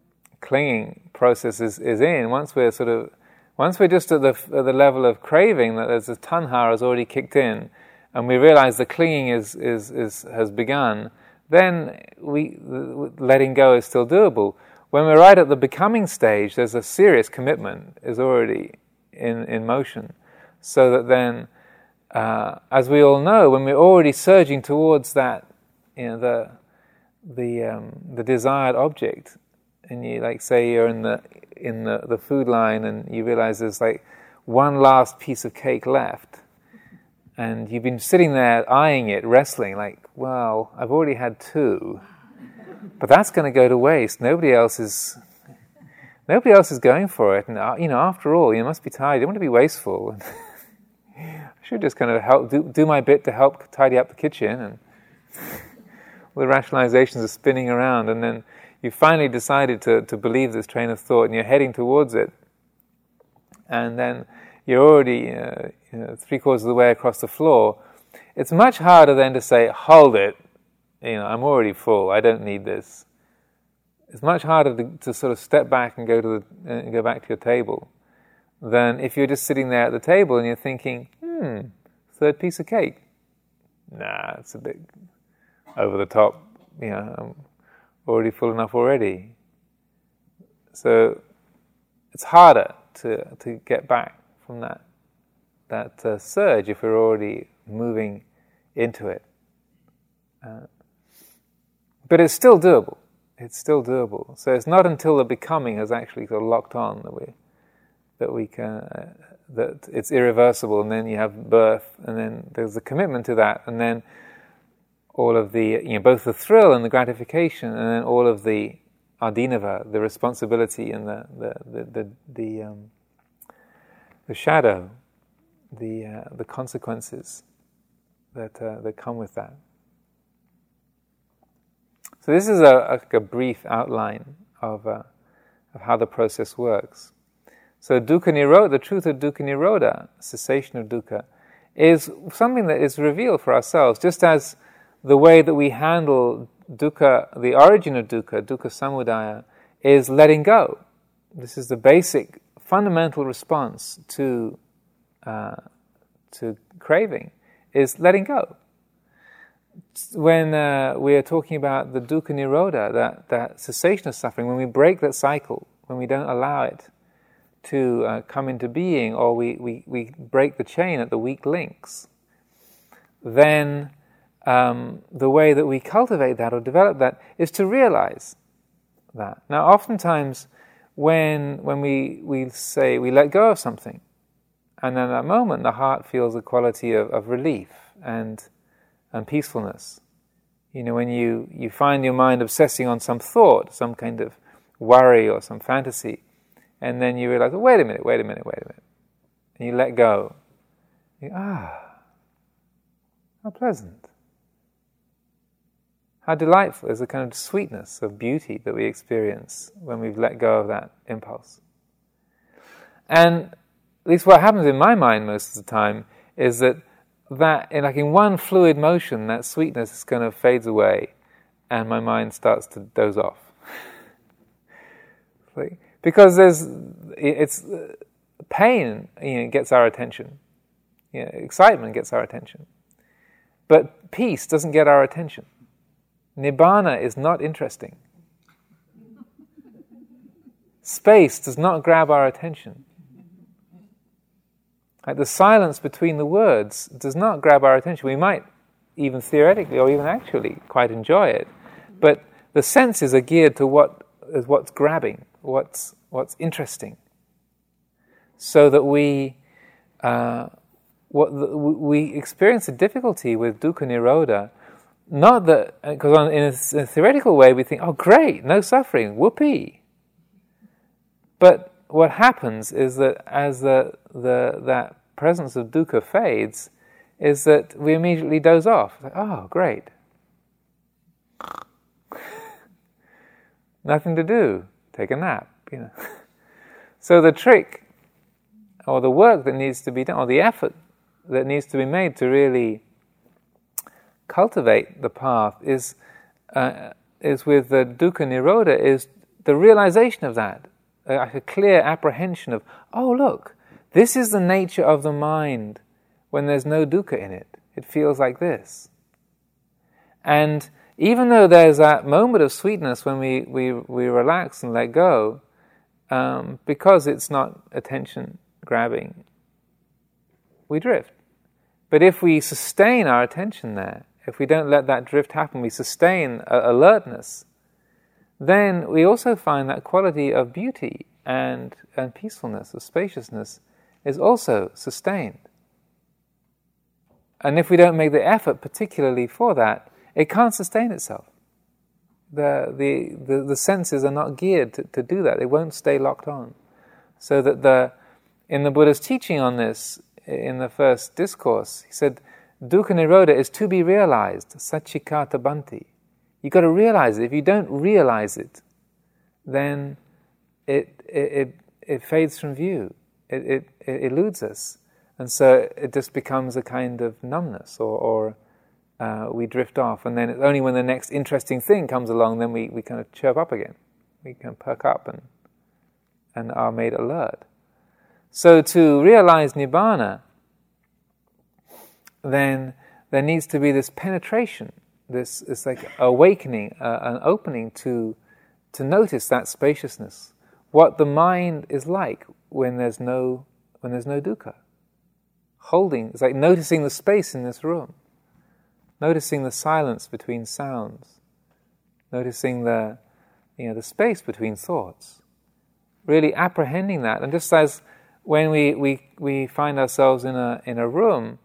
clinging process is, is in, once we're sort of, once we're just at the, at the level of craving, that there's a tanha has already kicked in, and we realize the clinging is, is, is, has begun, then we, letting go is still doable. When we're right at the becoming stage, there's a serious commitment is already in, in motion. So that then, uh, as we all know, when we're already surging towards that, you know, the, the, um, the desired object, and you like say you're in the in the, the food line and you realize there's like one last piece of cake left and you've been sitting there eyeing it wrestling like well i've already had two but that's going to go to waste. Nobody else is nobody else is going for it. And uh, you know after all you must be tired. You don't want to be wasteful. I should just kind of help do, do my bit to help tidy up the kitchen and all the rationalizations are spinning around and then you finally decided to, to believe this train of thought and you're heading towards it, and then you're already uh, you know, three quarters of the way across the floor, it's much harder then to say, hold it, you know, I'm already full, I don't need this. it's much harder to, to sort of step back and go to the, uh, go back to your table than if you're just sitting there at the table and you're thinking, hmm, third piece of cake. Nah, it's a bit over the top. You know, I'm already full enough already. So it's harder to to get back from that that uh, surge if we're already moving into it. Uh, but it's still doable. It's still doable. So it's not until the becoming has actually sort of locked on that we that we can uh, that it's irreversible, and then you have birth, and then there's a commitment to that, and then all of the you know both the thrill and the gratification, and then all of the adinava, the responsibility and the the the the, the, um, the shadow, the uh, the consequences that uh, that come with that. So this is a, a, a brief outline of, uh, of how the process works. So dukkha nirodha, the truth of dukkha nirodha, cessation of dukkha, is something that is revealed for ourselves, just as the way that we handle dukkha, the origin of dukkha, dukkha samudaya, is letting go. This is the basic, fundamental response to uh, to craving, is letting go when uh, we are talking about the dukkha nirodha, that, that cessation of suffering, when we break that cycle, when we don't allow it to uh, come into being, or we, we, we break the chain at the weak links, then um, the way that we cultivate that or develop that is to realize that. Now, oftentimes, when, when we, we say we let go of something, and in that moment the heart feels a quality of, of relief and and peacefulness. You know, when you, you find your mind obsessing on some thought, some kind of worry or some fantasy, and then you realize, oh, wait a minute, wait a minute, wait a minute. And you let go. You, ah, how pleasant. How delightful is the kind of sweetness of beauty that we experience when we've let go of that impulse. And at least what happens in my mind most of the time is that that, in, like in one fluid motion, that sweetness kind of fades away, and my mind starts to doze off. because there's, it's uh, pain, you know, gets our attention. You know, excitement gets our attention, but peace doesn't get our attention. Nibbana is not interesting. Space does not grab our attention. Like the silence between the words does not grab our attention. We might even theoretically or even actually quite enjoy it, but the senses are geared to what is what's grabbing, what's what's interesting, so that we uh, what the, we experience a difficulty with dukkha nirodha. Not that uh, because in a, in a theoretical way we think, oh great, no suffering, whoopee. But what happens is that as the, the, that presence of dukkha fades, is that we immediately doze off. Like, oh, great. Nothing to do. Take a nap, you know. so the trick, or the work that needs to be done, or the effort that needs to be made to really cultivate the path is uh, is with the dukkha nirodha is the realization of that like a clear apprehension of, oh, look, this is the nature of the mind when there's no dukkha in it. It feels like this. And even though there's that moment of sweetness when we, we, we relax and let go, um, because it's not attention grabbing, we drift. But if we sustain our attention there, if we don't let that drift happen, we sustain alertness, then we also find that quality of beauty and, and peacefulness, of spaciousness, is also sustained. And if we don't make the effort particularly for that, it can't sustain itself. The, the, the, the senses are not geared to, to do that, they won't stay locked on. So that the, in the Buddha's teaching on this, in the first discourse, he said, Dukkha Nirodha is to be realized, Sacchikatabbanti. You've got to realize it. If you don't realize it, then it, it, it, it fades from view. It, it, it, eludes us. And so it just becomes a kind of numbness, or, or uh, we drift off. And then it's only when the next interesting thing comes along, then we, we kind of chirp up again. we can perk up and, and are made alert. So to realize Nibbana, then there needs to be this penetration, this, this like awakening, uh, an opening to, to notice that spaciousness, what the mind is like when there's no, when there's no dukkha. Holding, it's like noticing the space in this room, noticing the silence between sounds, noticing the, you know, the space between thoughts, really apprehending that. And just as when we, we, we find ourselves in a, in a room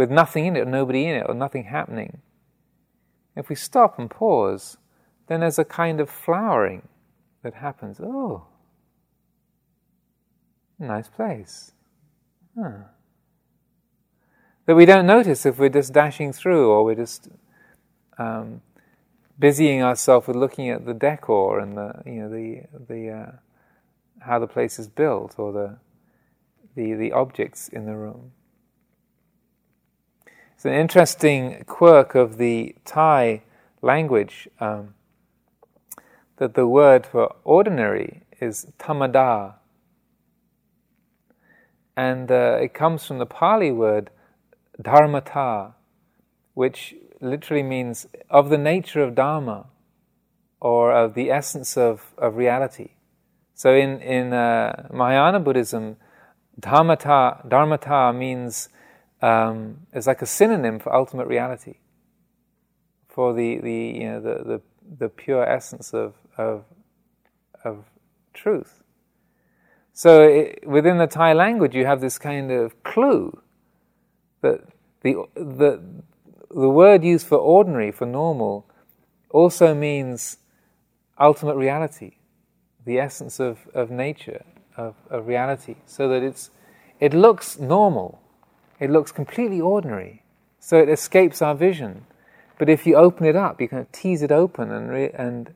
with nothing in it, or nobody in it, or nothing happening, if we stop and pause, then there's a kind of flowering that happens. Oh, nice place. Huh. That we don't notice if we're just dashing through or we're just um, busying ourselves with looking at the decor and the you know the the uh, how the place is built or the the the objects in the room. It's an interesting quirk of the Thai language um, that the word for ordinary is thammada, and uh, it comes from the Pali word dharmata, which literally means of the nature of Dharma or of the essence of, of reality. So in, in uh, Mahayana Buddhism, dharmata, dharmata means um, is like a synonym for ultimate reality, for the, the, you know, the, the, the pure essence of, of, of truth. So it, within the Thai language, you have this kind of clue that the, the, the word used for ordinary, for normal, also means ultimate reality, the essence of, of nature, of, of reality, so that it's, it looks normal, it looks completely ordinary, so it escapes our vision. But if you open it up, you of tease it open and, re- and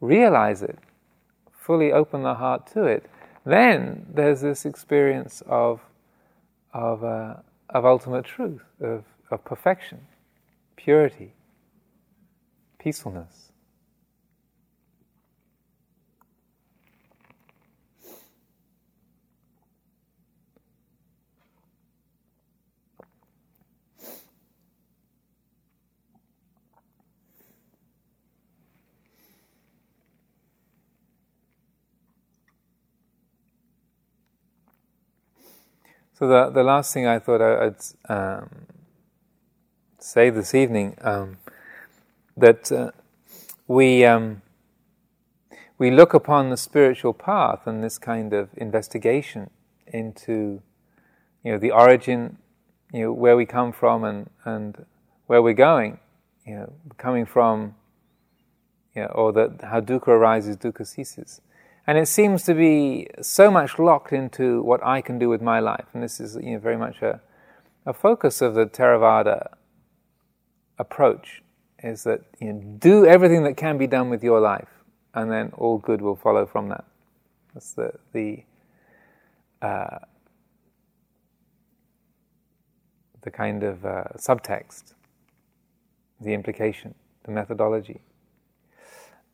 realize it, fully open the heart to it, then there's this experience of, of, uh, of ultimate truth, of, of perfection purity, peacefulness. So the the last thing I thought I, would um, say this evening um, that uh, we um, we look upon the spiritual path and this kind of investigation into you know the origin, you know where we come from and and where we're going, you know coming from, you know, or that how dukkha arises, dukkha ceases. And it seems to be so much locked into what I can do with my life, and this is you know very much a, a focus of the Theravada approach is that you know, do everything that can be done with your life, and then all good will follow from that. That's the the uh, the kind of uh, subtext, the implication, the methodology.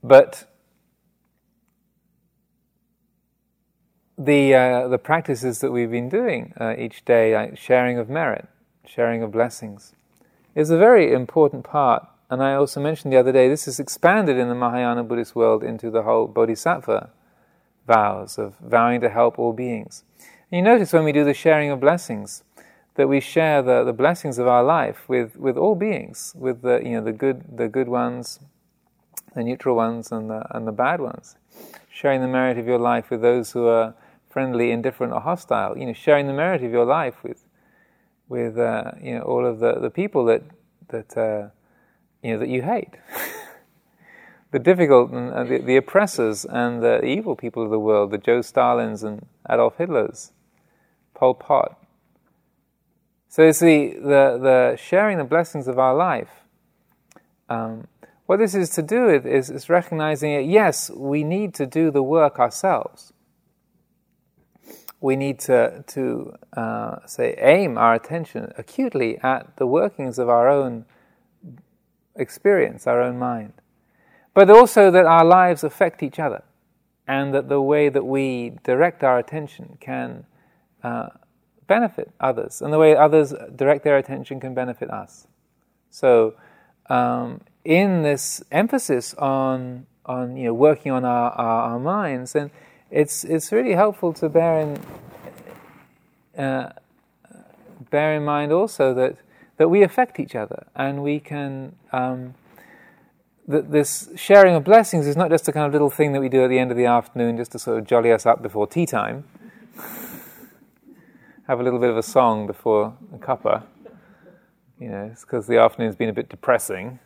But the uh, the practices that we've been doing uh, each day, like sharing of merit, sharing of blessings, is a very important part. And I also mentioned the other day, this is expanded in the Mahayana Buddhist world into the whole bodhisattva vows of vowing to help all beings. And you notice when we do the sharing of blessings that we share the, the blessings of our life with, with all beings, with the, you know, the, good, the good ones, the neutral ones, and the, and the bad ones. Sharing the merit of your life with those who are friendly, indifferent, or hostile. You know, sharing the merit of your life with with uh, you know all of the, the people that that uh, you know that you hate, the difficult and uh, the, the, oppressors and the evil people of the world, the Joe Stalins and Adolf Hitlers, Pol Pot. So you see, the the sharing the blessings of our life. Um, what this is to do with is, is recognizing that Yes, we need to do the work ourselves we need to, to uh, say, aim our attention acutely at the workings of our own experience, our own mind. But also that our lives affect each other. and that the way that we direct our attention can uh, benefit others, and the way others direct their attention can benefit us. So, um, in this emphasis on on you know working on our, our, our minds, then it's it's really helpful to bear in uh, bear in mind also that that we affect each other and we can. Um, that this sharing of blessings is not just a kind of little thing that we do at the end of the afternoon just to sort of jolly us up before tea time. Have a little bit of a song before a cuppa. You know, it's because the afternoon's been a bit depressing.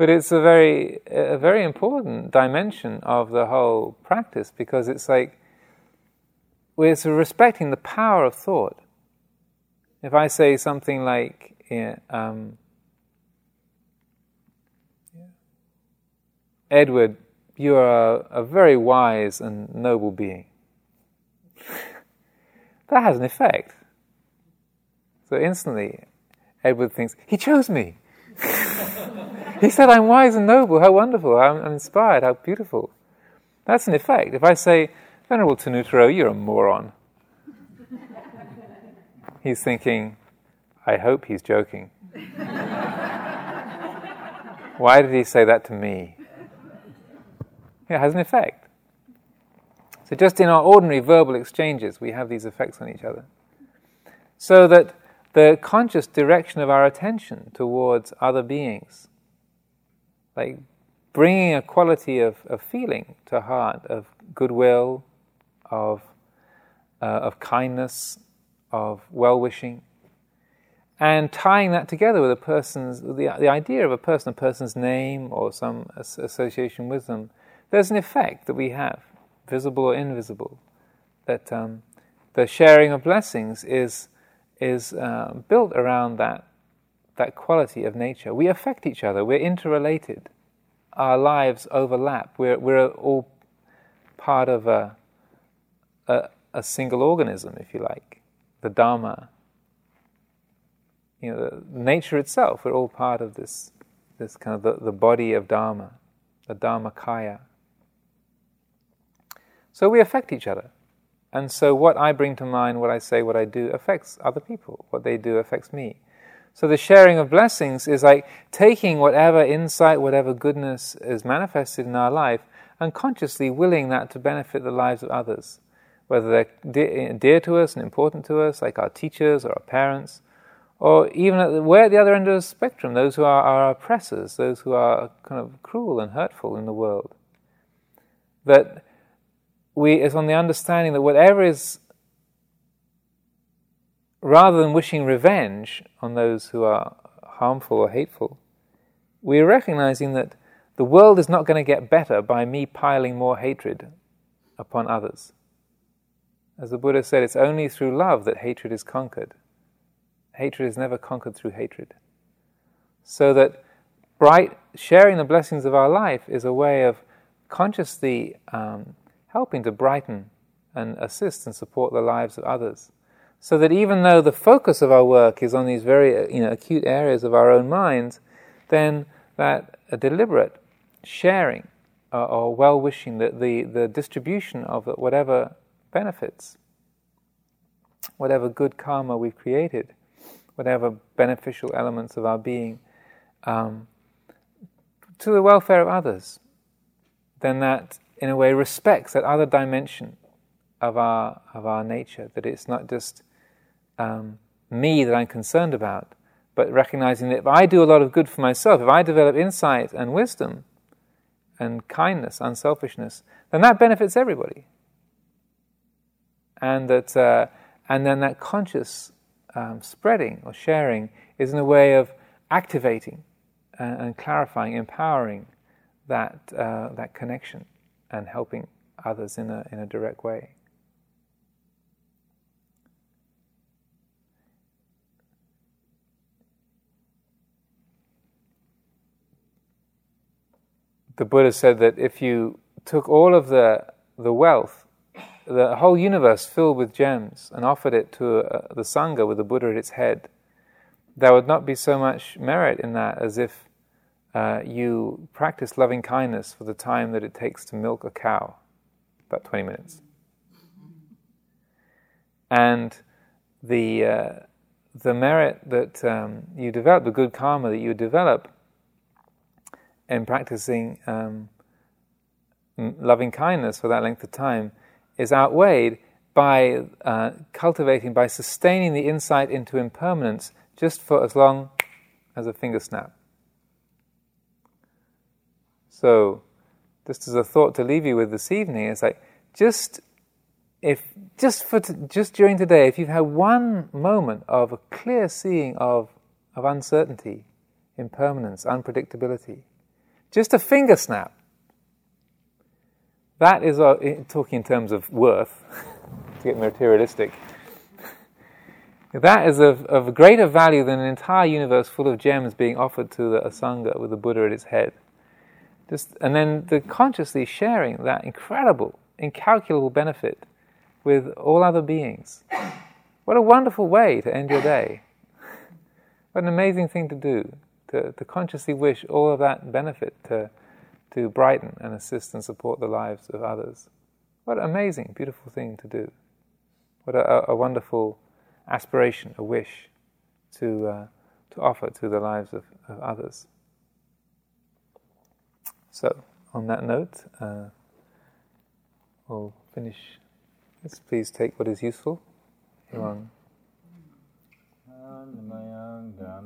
But it's a very, a very important dimension of the whole practice because it's like we're respecting the power of thought. If I say something like, um, Edward, you are a very wise and noble being. that has an effect. So instantly, Edward thinks, He chose me. he said, I'm wise and noble. How wonderful. I'm, I'm, inspired. How beautiful. That's an effect. If I say, Venerable Tanutaro, you're a moron, he's thinking, I hope he's joking. Why did he say that to me? It has an effect. So, just in our ordinary verbal exchanges, we have these effects on each other. So that the conscious direction of our attention towards other beings, like bringing a quality of, of feeling to heart, of goodwill, of, uh, of kindness, of well wishing, and tying that together with a person's, the, the idea of a person, a person's name or some association with them, there's an effect that we have, visible or invisible, that um, the sharing of blessings is, is uh, built around that, that quality of nature. We affect each other, we're interrelated, our lives overlap, we're, we're all part of a, a, a single organism, if you like, the Dharma. You know, nature itself, we're all part of this, this kind of the, the body of Dharma, the Dharmakaya. So we affect each other. And so what I bring to mind, what I say, what I do affects other people. What they do affects me. So the sharing of blessings is like taking whatever insight, whatever goodness is manifested in our life and consciously willing that to benefit the lives of others. Whether they're dear to us and important to us, like our teachers or our parents, or even at the, we're at the other end of the spectrum, those who are our oppressors, those who are kind of cruel and hurtful in the world. That we is on the understanding that whatever is rather than wishing revenge on those who are harmful or hateful, we are recognizing that the world is not going to get better by me piling more hatred upon others. As the Buddha said, it's only through love that hatred is conquered. Hatred is never conquered through hatred. So that bright sharing the blessings of our life is a way of consciously um, helping to brighten and assist and support the lives of others. So that even though the focus of our work is on these very you know, acute areas of our own minds, then that a deliberate sharing uh, or well wishing, the, the, the distribution of whatever benefits, whatever good karma we've created, whatever beneficial elements of our being, um, to the welfare of others, then that in a way, respects that other dimension of our, of our nature, that it's not just um, me that I'm concerned about, but recognizing that if I do a lot of good for myself, if I develop insight and wisdom and kindness, unselfishness, then that benefits everybody. And that, uh, and then that conscious um, spreading or sharing is in a way of activating and, and clarifying, empowering that, uh, that connection and helping others in a, in a direct way. The Buddha said that if you took all of the, the wealth, the whole universe filled with gems, and offered it to uh, the Sangha with the Buddha at its head, there would not be so much merit in that as if uh, you practice loving kindness for the time that it takes to milk a cow, about 20 minutes. And the, uh, the merit that um, you develop, the good karma that you develop in practicing um, loving kindness for that length of time, is outweighed by uh, cultivating, by sustaining the insight into impermanence just for as long as a finger snap. So, just as a thought to leave you with this evening, is like just if just for t- just during today, if you've had one moment of a clear seeing of of uncertainty, impermanence, unpredictability, just a finger snap. That is uh, talking in terms of worth, to get materialistic. That is of, of greater value than an entire universe full of gems being offered to the Asanga with the Buddha at its head. Just, and then the consciously sharing that incredible, incalculable benefit with all other beings. What a wonderful way to end your day. What an amazing thing to do, to, to consciously wish all of that benefit to, to brighten and assist and support the lives of others. What an amazing, beautiful thing to do. What a, a wonderful aspiration, a wish to, uh, to offer to the lives of, of others. So, on that note, uh, we'll finish. Let's please take what is useful. Anyone?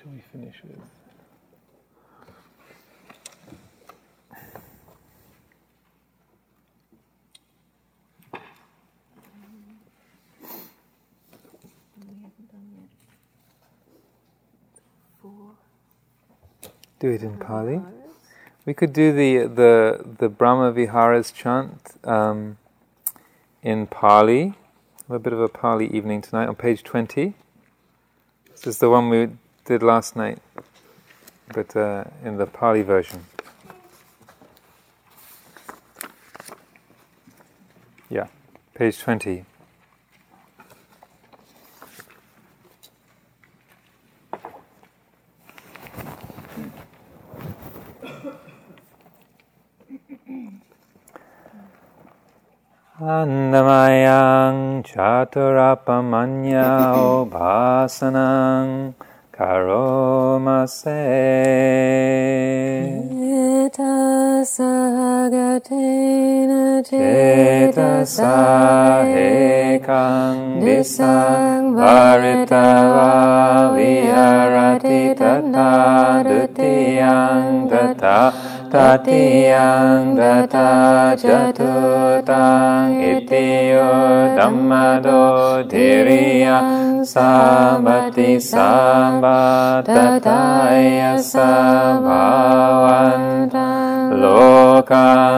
Shall we finish with? Do it in Pali. We could do the the the Brahma Viharas chant um, in Pali. a bit of a Pali evening tonight on page twenty. This is the one we did last night, but uh, in the Pali version. Yeah, page 20. Annamayang chaturapamanya obhasanang karomase Cetasagatina cetasa ekang disang varitava viharati tata dutiyang tata tatiyang data jatutang itiyo dhammado सा वति सा बथाय स भावन् लोकान्मेता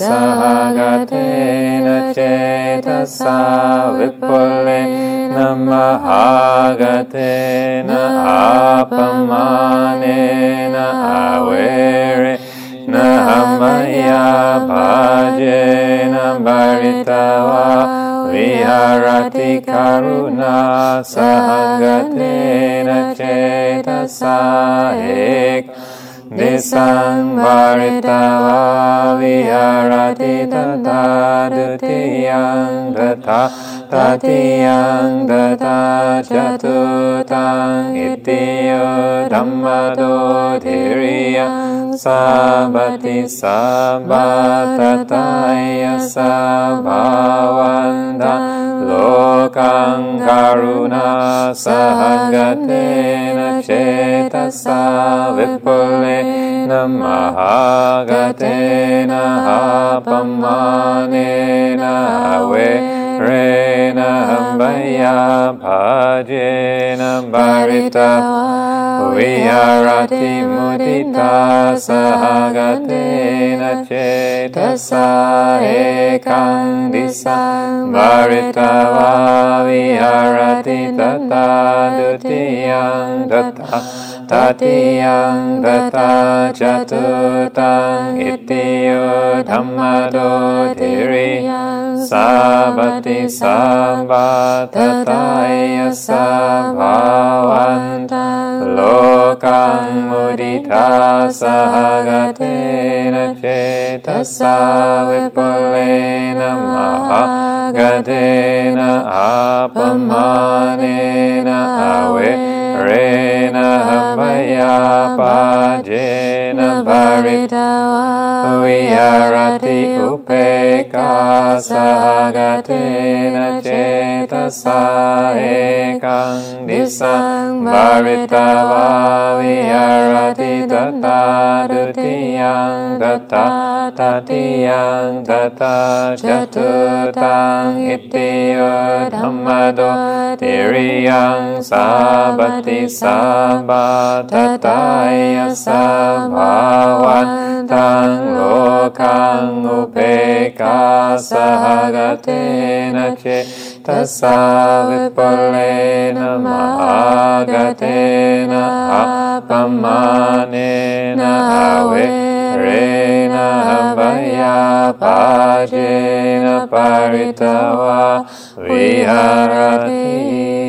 सह गतेन चेतसा विपुलेन tatiyang data jatutang itiyo dhammado dhiriyang sabati sabbatataya sabhavanda lokang karuna sahagatena cetasa vipulena mahagatena apamanena ave Rena Hambaya Saviya Bhajena Bharita Viharati Mudita Sahagatena Cetasa Ekang Disang Bharita Viharati Tata Dutiyang Tata tatiyang data chatutang itiyo dhammado dhiri sabati sabba tataya sabhavanta lokang mudita sahagatena cetasa vipulena mahagatena apamanena ave Rena Maya Pajena Bharita Viharati กาสากเทนะเจตสาเอกังดิสังบาริตาวาวิหารติตตาดุติยังตตาตติยังตตาจตุตังอิติยธรรมโดติริยังสาบติสาบาตตายสาภาวันตังโล Upeka Sahagatena Cetasa Vipulena Mahagatena Apamanena Averena Abhaya Pajena Paritawa Viharati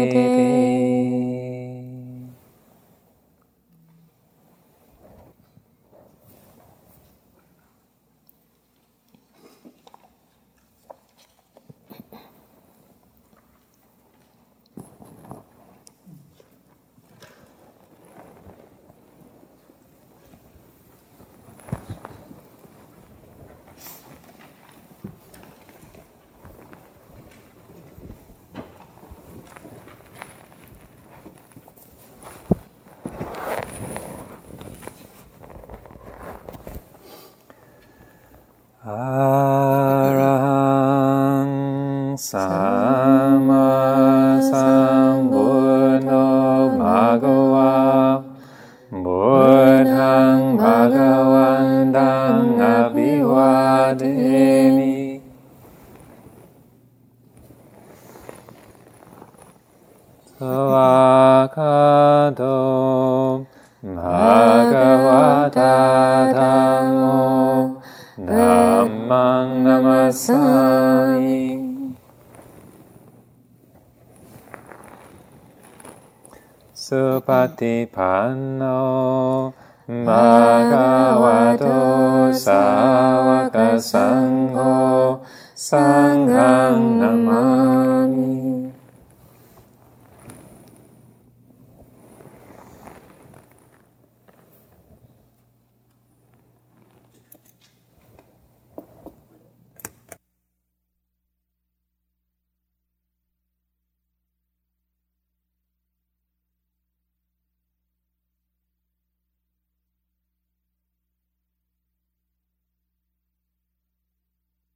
ฏิปันโนมะกะวะโตสาวกสังโฆสังฆังนม